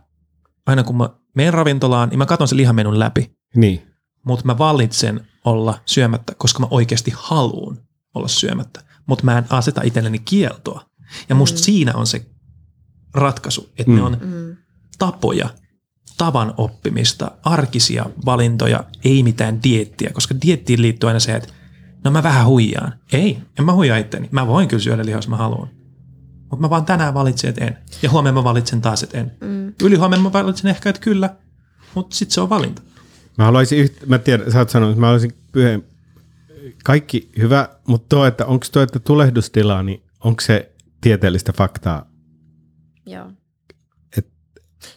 aina kun mä menen ravintolaan, niin mä katson sen lihamenun läpi, Niin. mutta mä valitsen olla syömättä, koska mä oikeasti haluan olla syömättä. Mutta mä en aseta itselleni kieltoa. Ja musta mm. siinä on se ratkaisu, että mm. ne on Mm. tapoja, tavan oppimista, arkisia valintoja, ei mitään diettiä, koska diettiin liittyy aina se, että no mä vähän huijaan. Ei, en mä huijaa itteni. Mä voin kyllä syödä lihaa, jos mä haluan. Mutta mä vaan tänään valitsen, että en. Ja huomenna mä valitsen taas, että en. Mm. Yli huomenna mä valitsen ehkä, että kyllä, mutta sitten se on valinta. Mä haluaisin, yht... mä tiedän, sä oot sanonut, että mä haluaisin yhden, kaikki hyvä, mutta tuo, että onko tuo, että tulehdustilaa, niin onko se tieteellistä faktaa? Joo.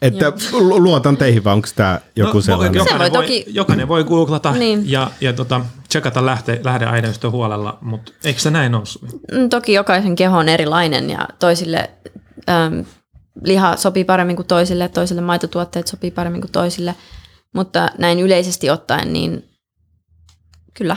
Että lu- luotan teihin, vai onko tämä joku No, sellainen? Se Jokainen, voi voi, toki- jokainen voi googlata Niin. ja, ja tota, tsekata lähte, lähdeaineistoa huolella, mutta eikö se näin ole? Suvi? Mm, Toki jokaisen keho on erilainen ja toisille äm, liha sopii paremmin kuin toisille, toisille maitotuotteet sopii paremmin kuin toisille, mutta näin yleisesti ottaen, niin kyllä.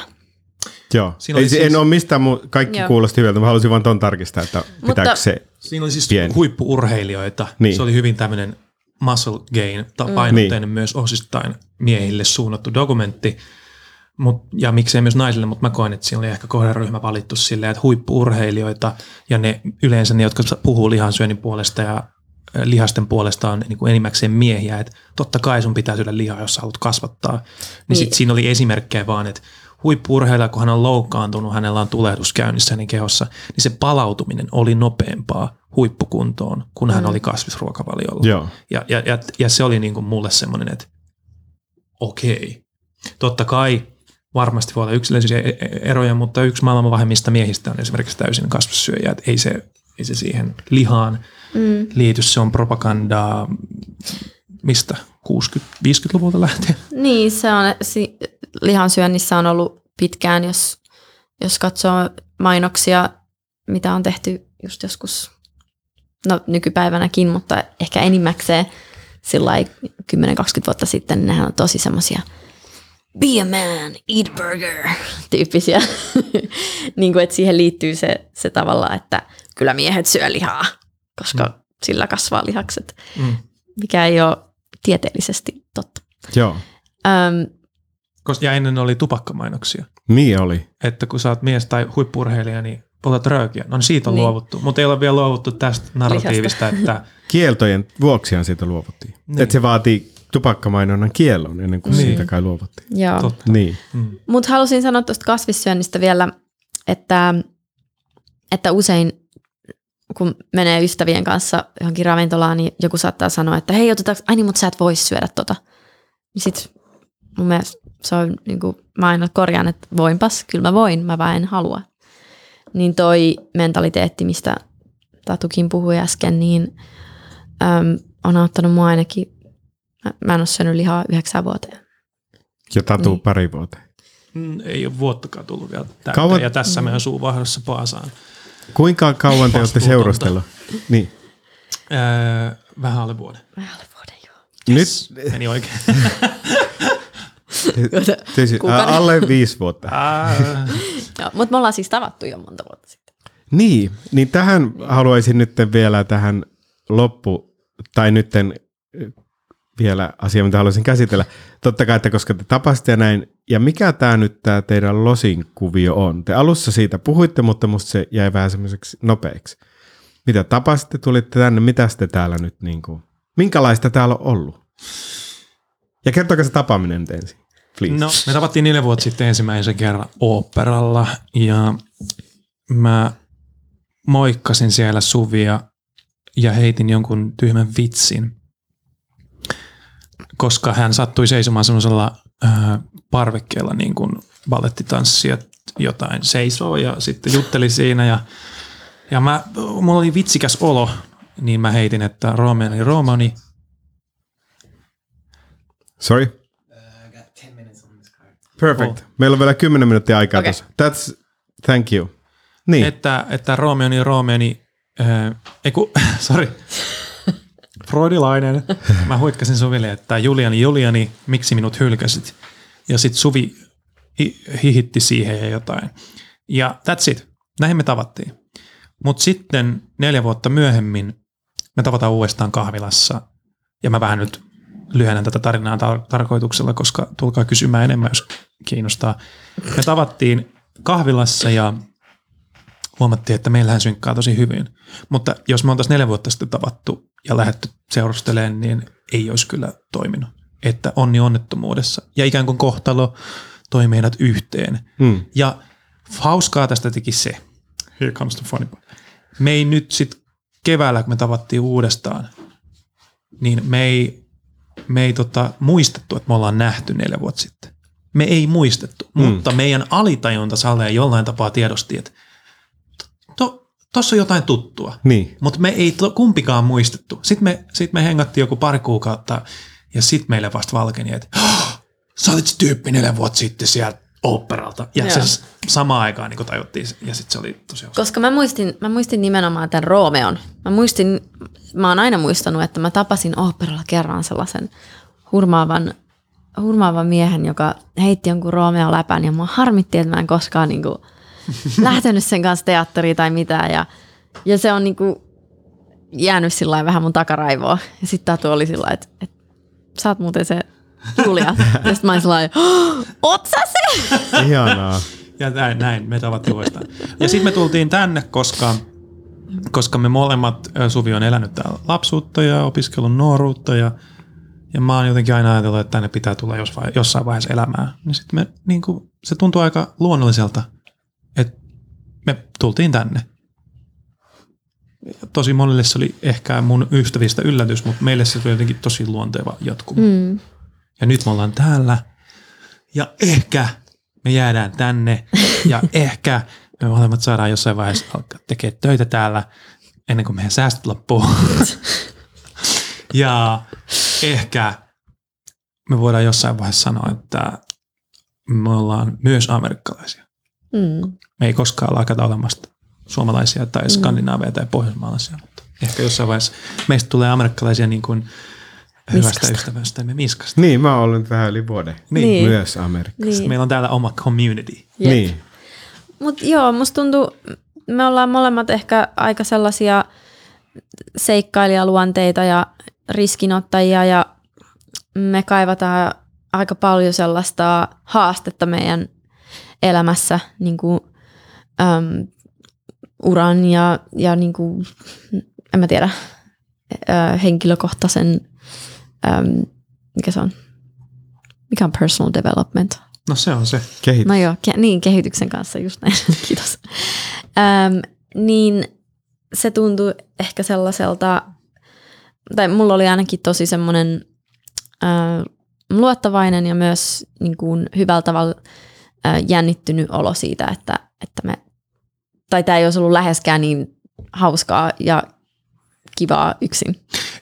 Joo. Siinä Ei, siis... En ole mistään, mu- kaikki Joo. kuulosti hyvältä, mä halusin vaan ton tarkistaa, että pitääkö se... Siinä oli siis Pieni. huippuurheilijoita. Niin. Se oli hyvin tämmöinen muscle gain, ta- painotteinen mm. myös osittain miehille suunnattu dokumentti. Mut, ja miksei myös naisille, mutta mä koen, että siinä oli ehkä kohderyhmä valittu silleen, että huippuurheilijoita ja ne yleensä ne, jotka puhuu lihansyönnin puolesta ja lihasten puolesta on niin kuin enimmäkseen miehiä, että totta kai sun pitää syödä lihaa, jos sä haluat kasvattaa. Niin, niin. sit siinä oli esimerkkejä vaan, että huippuurheilija, kun hän on loukkaantunut, hänellä on tulehdus käynnissä hänen kehossa, niin se palautuminen oli nopeampaa huippukuntoon, kun hän oli kasvisruokavaliolla. Joo. Ja, ja, ja, ja se oli niin kuin mulle semmoinen, että okei. Totta kai varmasti voi olla yksilöllisiä eroja, mutta yksi maailman vähemmistä miehistä on esimerkiksi täysin kasvissyöjä. Että ei se, ei se siihen lihaan Mm. liity, se on propagandaa mistä? 60-50-luvulta lähtien? Niin, se on, si, lihansyönnissä on ollut pitkään, jos, jos katsoo mainoksia, mitä on tehty just joskus, no nykypäivänäkin, mutta ehkä enimmäkseen sillä 10-20 vuotta sitten, niin nehän on tosi semmoisia be a man, eat burger tyyppisiä. niin kuin, että siihen liittyy se, se tavalla, että kyllä miehet syö lihaa, koska mm. sillä kasvaa lihakset, Mm. mikä ei ole tieteellisesti totta. Joo. Öm, Koska, ja ennen oli tupakkamainoksia. Niin oli. Että kun sä oot mies tai huippurheilija, niin poltat röökiä. No niin siitä on Niin. luovuttu. Mutta ei ole vielä luovuttu tästä narratiivista, että Kieltojen vuoksihan siitä luovuttiin. Niin. Että se vaatii tupakkamainonnan kiellon ennen kuin Niin. siitä kai luovuttiin. joo. totta. Niin. Mm. Mutta halusin sanoa tuosta kasvissyönnistä vielä, että, että usein kun menee ystävien kanssa johonkin ravintolaan, niin joku saattaa sanoa, että hei, otetaanko, ai niin, mutta sä et voi syödä tota. Niin sit mun mielestä se on, niin kuin, mä aina korjaan, että voinpas, kyllä mä voin, mä vaan en halua. Niin toi mentaliteetti, mistä Tatukin puhui äsken, niin äm, on auttanut mua ainakin, mä, mä en ole syönyt lihaa yhdeksän vuoteen. Ja tatu Niin. pari vuoteen. Mm, Ei ole vuottakaan tullut vielä täyteen. Kauan- Ja tässä meidän suuvahdossa paasaan. Kuinka kauan te olette seurustellut? Niin. Öö, vähän alle vuoden. Vähän alle vuoden, joo. Yes. Meni oikein. Nyt, siis, alle viisi vuotta. Joo, mutta me ollaan siis tavattu jo monta vuotta sitten. Niin, niin tähän haluaisin nyt vielä tähän loppu, tai nytten vielä asia, mitä haluaisin käsitellä. Totta kai, että koska te tapasitte ja näin, ja mikä tämä nyt tämä teidän losin kuvio on? Te alussa siitä puhuitte, mutta musta se jäi vähän semmoiseksi nopeaksi. Mitä tapasitte, tulitte tänne, mitä te täällä nyt niin kuin, minkälaista täällä on ollut? Ja kertokaa se tapaaminen nyt ensin, please. No, me tavattiin neljä vuotta sitten ensimmäisen kerran oopperalla ja mä moikkasin siellä Suvia ja heitin jonkun tyhmän vitsin, koska hän sattui seisomaan semmoisella äh, parvekkeella niin kuin ballettitanssijat jotain seisoo ja sitten jutteli siinä ja, ja mä, mulla oli vitsikäs olo, niin mä heitin, että Romani Romani Sorry? Perfect. Meillä on vielä 10 minuuttia aikaa okay. That's, thank you. Niin. että, että Romeoni Romeoni, äh, ei ku, sorry, Freudilainen. Mä huikkasin Suville, että Juliani Juliani, miksi minut hylkäsit? Ja sitten Suvi hi- hihitti siihen ja jotain. Ja that's it. Näihin me tavattiin. Mutta sitten neljä vuotta myöhemmin me tavataan uudestaan kahvilassa. Ja mä vähän nyt lyhennän tätä tarinaa tar- tarkoituksella, koska tulkaa kysymään enemmän, jos kiinnostaa. Me tavattiin kahvilassa ja huomattiin, että meillähän synkkaa tosi hyvin. Mutta jos me oltaisiin neljä vuotta sitten tavattu ja lähdetty seurustelemaan, niin ei olisi kyllä toiminut. Että onni onnettomuudessa. Ja ikään kuin kohtalo toi meidät yhteen. Mm. Ja hauskaa tästä teki se. Here comes the funny part. Me ei nyt sit keväällä, kun me tavattiin uudestaan, niin me ei, me ei tota, muistettu, että me ollaan nähty neljä vuotta sitten. Me ei muistettu, mm. mutta meidän alitajunta Salle jollain tapaa tiedosti, että tuossa on jotain tuttua. Niin. Mutta me ei kumpikaan muistettu. Sitten me, sit me hengattiin joku pari kuukautta ja sitten meille vasta valkeni, että oh, sä olit se tyyppi neljä vuotta sitten sieltä operalta. Ja Joo. se samaan aikaan niin tajuttiin ja sitten se oli tosi hauska. Koska mä muistin, mä muistin nimenomaan tämän Roomeon. Mä muistin, mä oon aina muistanut, että mä tapasin oopperalla kerran sellaisen hurmaavan, hurmaavan miehen, joka heitti jonkun Roomeo läpän ja mua harmitti, että mä en koskaan niin kuin, lähtenyt sen kanssa teatteriin tai mitään. Ja, ja se on niin kuin, jäänyt sillä vähän mun takaraivoa. Ja sitten Tatu oli sillä että, että sä oot muuten se Julia. ja sitten mä olin sillä lailla, "Oh, oot sä se? Ihanaa. Ja näin, näin me tavattiin uudestaan. Ja sitten me tultiin tänne, koska, koska me molemmat, Suvi on elänyt täällä lapsuutta ja opiskellut nuoruutta ja, ja mä oon jotenkin aina ajatellut, että tänne pitää tulla jossain vaiheessa elämää. Niin sitten me, niin kuin, se tuntui aika luonnolliselta, me tultiin tänne. Tosi monelle se oli ehkä mun ystävistä yllätys, mutta meille se oli jotenkin tosi luonteva jatkuma. Mm. Ja nyt me ollaan täällä. Ja ehkä me jäädään tänne. Ja ehkä me molemmat saadaan jossain vaiheessa alkaa tekemään töitä täällä ennen kuin meidän säästöt loppuu. ja ehkä me voidaan jossain vaiheessa sanoa, että me ollaan myös amerikkalaisia. Mm. Me ei koskaan lakata olemasta suomalaisia tai skandinaaveja tai pohjoismaalaisia, mutta ehkä jossain vaiheessa meistä tulee amerikkalaisia niin kuin hyvästä Miskasta. ystävästä ja miskasta. Niin, mä oon ollut vähän yli vuoden. Niin. Myös Amerikassa. Niin. Meillä on täällä oma community. Jep. Niin. Mutta joo, musta tuntuu, me ollaan molemmat ehkä aika sellaisia seikkailijaluonteita ja riskinottajia ja me kaivataan aika paljon sellaista haastetta meidän elämässä niin kuin, äm, uran ja, ja niin kuin, en mä tiedä, ä, henkilökohtaisen, äm, mikä se on, mikä on personal development? No se on se. Kehitys. No joo, ke- niin kehityksen kanssa just näin, kiitos. Öm, niin se tuntui ehkä sellaiselta, tai mulla oli ainakin tosi semmoinen luottavainen ja myös niin kuin hyvällä tavalla jännittynyt olo siitä, että, että me, tai tämä ei olisi ollut läheskään niin hauskaa ja kivaa yksin.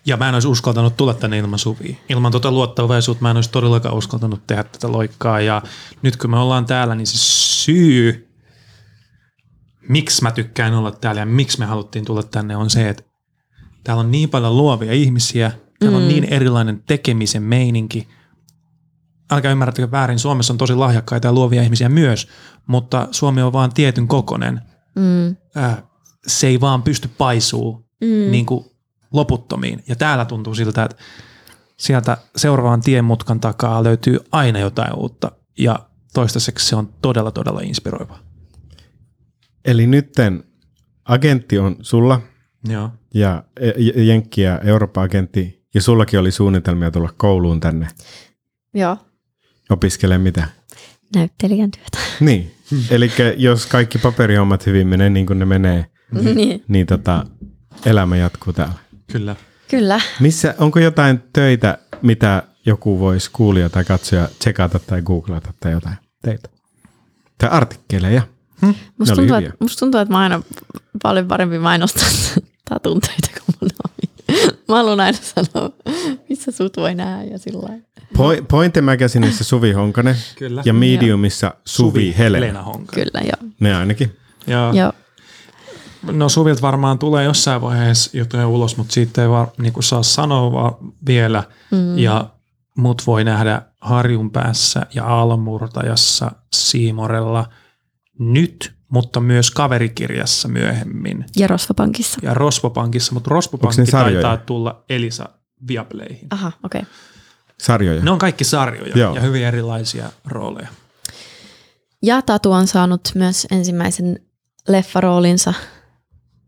Ja mä en olisi uskaltanut tulla tänne ilman Suvia. Ilman tuota luottavaisuutta mä en olisi todellakaan uskaltanut tehdä tätä loikkaa. Ja nyt kun me ollaan täällä, niin se syy, miksi mä tykkään olla täällä ja miksi me haluttiin tulla tänne, on se, että täällä on niin paljon luovia ihmisiä. Täällä mm. on niin erilainen tekemisen meininki. Älkää ymmärrättekö väärin, Suomessa on tosi lahjakkaita ja luovia ihmisiä myös, mutta Suomi on vaan tietyn kokonen. Mm. Äh, se ei vaan pysty paisuu mm. niin kuin loputtomiin. Ja täällä tuntuu siltä, että sieltä seuraavan tienmutkan takaa löytyy aina jotain uutta. Ja toistaiseksi se on todella, todella inspiroiva. Eli nytten agentti on sulla Joo. ja e- Jenkki ja Euroopan agentti ja sullakin oli suunnitelmia tulla kouluun tänne Joo, opiskelemaan mitä? näyttelijän työtä. Niin. Eli jos kaikki paperihommat hyvin menee niin kuin ne menee, niin. niin tota, elämä jatkuu täällä. Kyllä. Kyllä. Missä, onko jotain töitä, mitä joku voisi kuulia tai katsoja tsekata tai googlata tai jotain teitä? Tai artikkeleja. Hm? Musta tuntuu, että, musta tuntuu, että mä aina paljon parempi mainostaa tätä töitä kuin. Mä haluan aina sanoa, missä sut voi nähdä ja sillä lailla. Po- Pointe Magazineissa Suvi Honkanen Kyllä. ja Mediumissa Suvi, Suvi Helena. Helena Honka. Kyllä, joo. Ne ainakin. Joo. joo. No Suvilta varmaan tulee jossain vaiheessa jotain ulos, mutta siitä ei vaan niin saa sanoa vaan vielä. Mm. Ja mut voi nähdä Harjun päässä ja Aallonmurtajassa Siimorella nyt, mutta myös kaverikirjassa myöhemmin. Ja Rosvopankissa. Ja Rosvopankissa, mutta Rosvopankki taitaa tulla Elisa Viaplayhin. Aha, okei. Okay. Sarjoja. Ne on kaikki sarjoja Joo. ja hyvin erilaisia rooleja. Ja Tatu on saanut myös ensimmäisen leffaroolinsa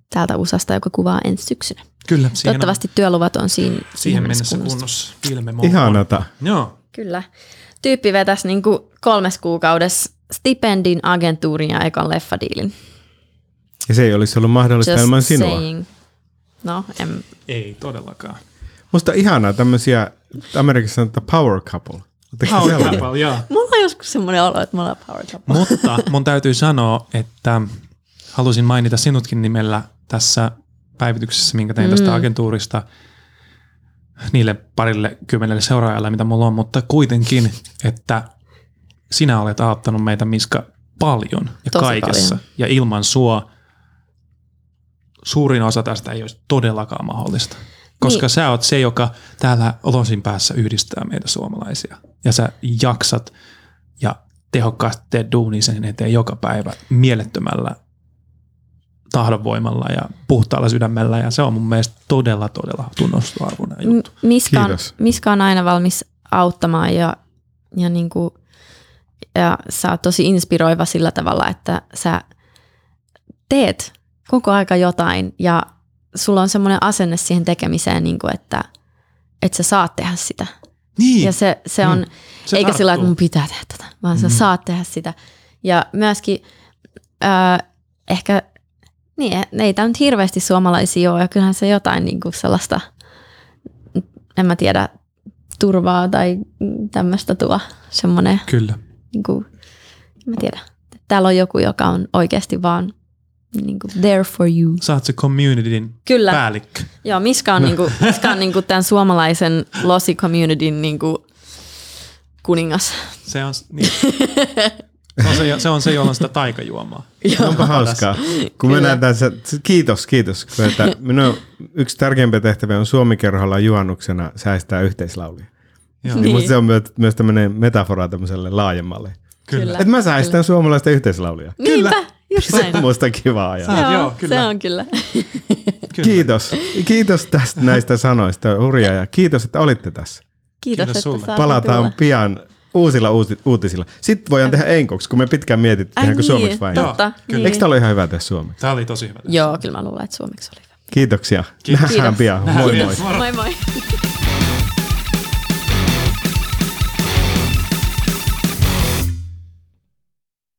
täältä USAsta, joka kuvaa ensi syksynä. Kyllä. Toivottavasti on, työluvat on siinä Siihen mennessä kunnossa. kunnossa. Ihanata. Joo. Kyllä. Tyyppi vetäisi niin kuin kolmes kuukaudessa stipendin, agentuurin ja ekan leffadiilin. Ja se ei olisi ollut mahdollista Just ilman sinua. Saying. No, en... Ei todellakaan. Musta ihanaa tämmöisiä, Amerikassa sanotaan power couple. Power couple, joo. Mulla on joskus semmoinen olo, että me ollaan power couple. Mutta mun täytyy sanoa, että halusin mainita sinutkin nimellä tässä päivityksessä, minkä tein mm. tästä agentuurista niille parille kymmenelle seuraajalle, mitä mulla on, mutta kuitenkin, että sinä olet auttanut meitä Miska paljon ja Tosi kaikessa. Paljon. Ja ilman sua suurin osa tästä ei olisi todellakaan mahdollista. Koska niin. sä oot se, joka täällä olosin päässä yhdistää meitä suomalaisia. Ja sä jaksat ja tehokkaasti teet duuni sen eteen joka päivä mielettömällä tahdonvoimalla ja puhtaalla sydämellä ja se on mun mielestä todella, todella tunnustuarvoinen juttu. Miska on, Miska on aina valmis auttamaan ja, ja, niin kuin, ja sä oot tosi inspiroiva sillä tavalla, että sä teet koko aika jotain ja sulla on semmoinen asenne siihen tekemiseen, niin kuin, että, että sä saat tehdä sitä. Niin. Ja se, se on, mm. se eikä sillä että mun pitää tehdä tätä, vaan mm. sä saat tehdä sitä. Ja myöskin äh, ehkä, niin ei tämä nyt hirveästi suomalaisia ole, ja kyllähän se jotain niin kuin sellaista, en mä tiedä, turvaa tai tämmöistä tuo semmoinen. Kyllä. Niin kuin, en mä tiedä. Täällä on joku, joka on oikeasti vaan niin kuin there for you. Sä oot se communityn Kyllä. päällikkö. Joo, Miska on, niin kuin, Miska on niin kuin tämän suomalaisen losi communityn niin kuin kuningas. Se on, niin. se, on se, se on se, jolla on sitä taikajuomaa. Onpa hauskaa. Kun Kyllä. mennään tässä, kiitos, kiitos. Että minun yksi tärkeimpiä tehtäviä on Suomikerholla juhannuksena säästää yhteislaulia. Joo. Niin. Musta se on myös, myös tämmöinen metafora tämmöiselle laajemmalle. Kyllä. Että mä säästän suomalaista yhteislaulia. Niinpä. Kyllä. Just näin. Se on musta kiva ajatus. Joo, joo, kyllä. se on kyllä. kyllä. Kiitos. Kiitos tästä näistä sanoista, Hurja, ja kiitos, että olitte tässä. Kiitos, kiitos että sulle. Palataan tulla. pian uusilla uusi- uutisilla. Sitten voidaan tehdä enkoksi, kun me pitkään mietittiin, tehdäänkö niin, suomeksi vai totta, Niin. Eikö tämä ole ihan hyvä tehdä suomeksi? Tämä oli tosi hyvä. Joo, kyllä mä luulen, että suomeksi oli hyvä. Kiitoksia. Kiitos. Nähdään pian. Moi moi. Moi moi.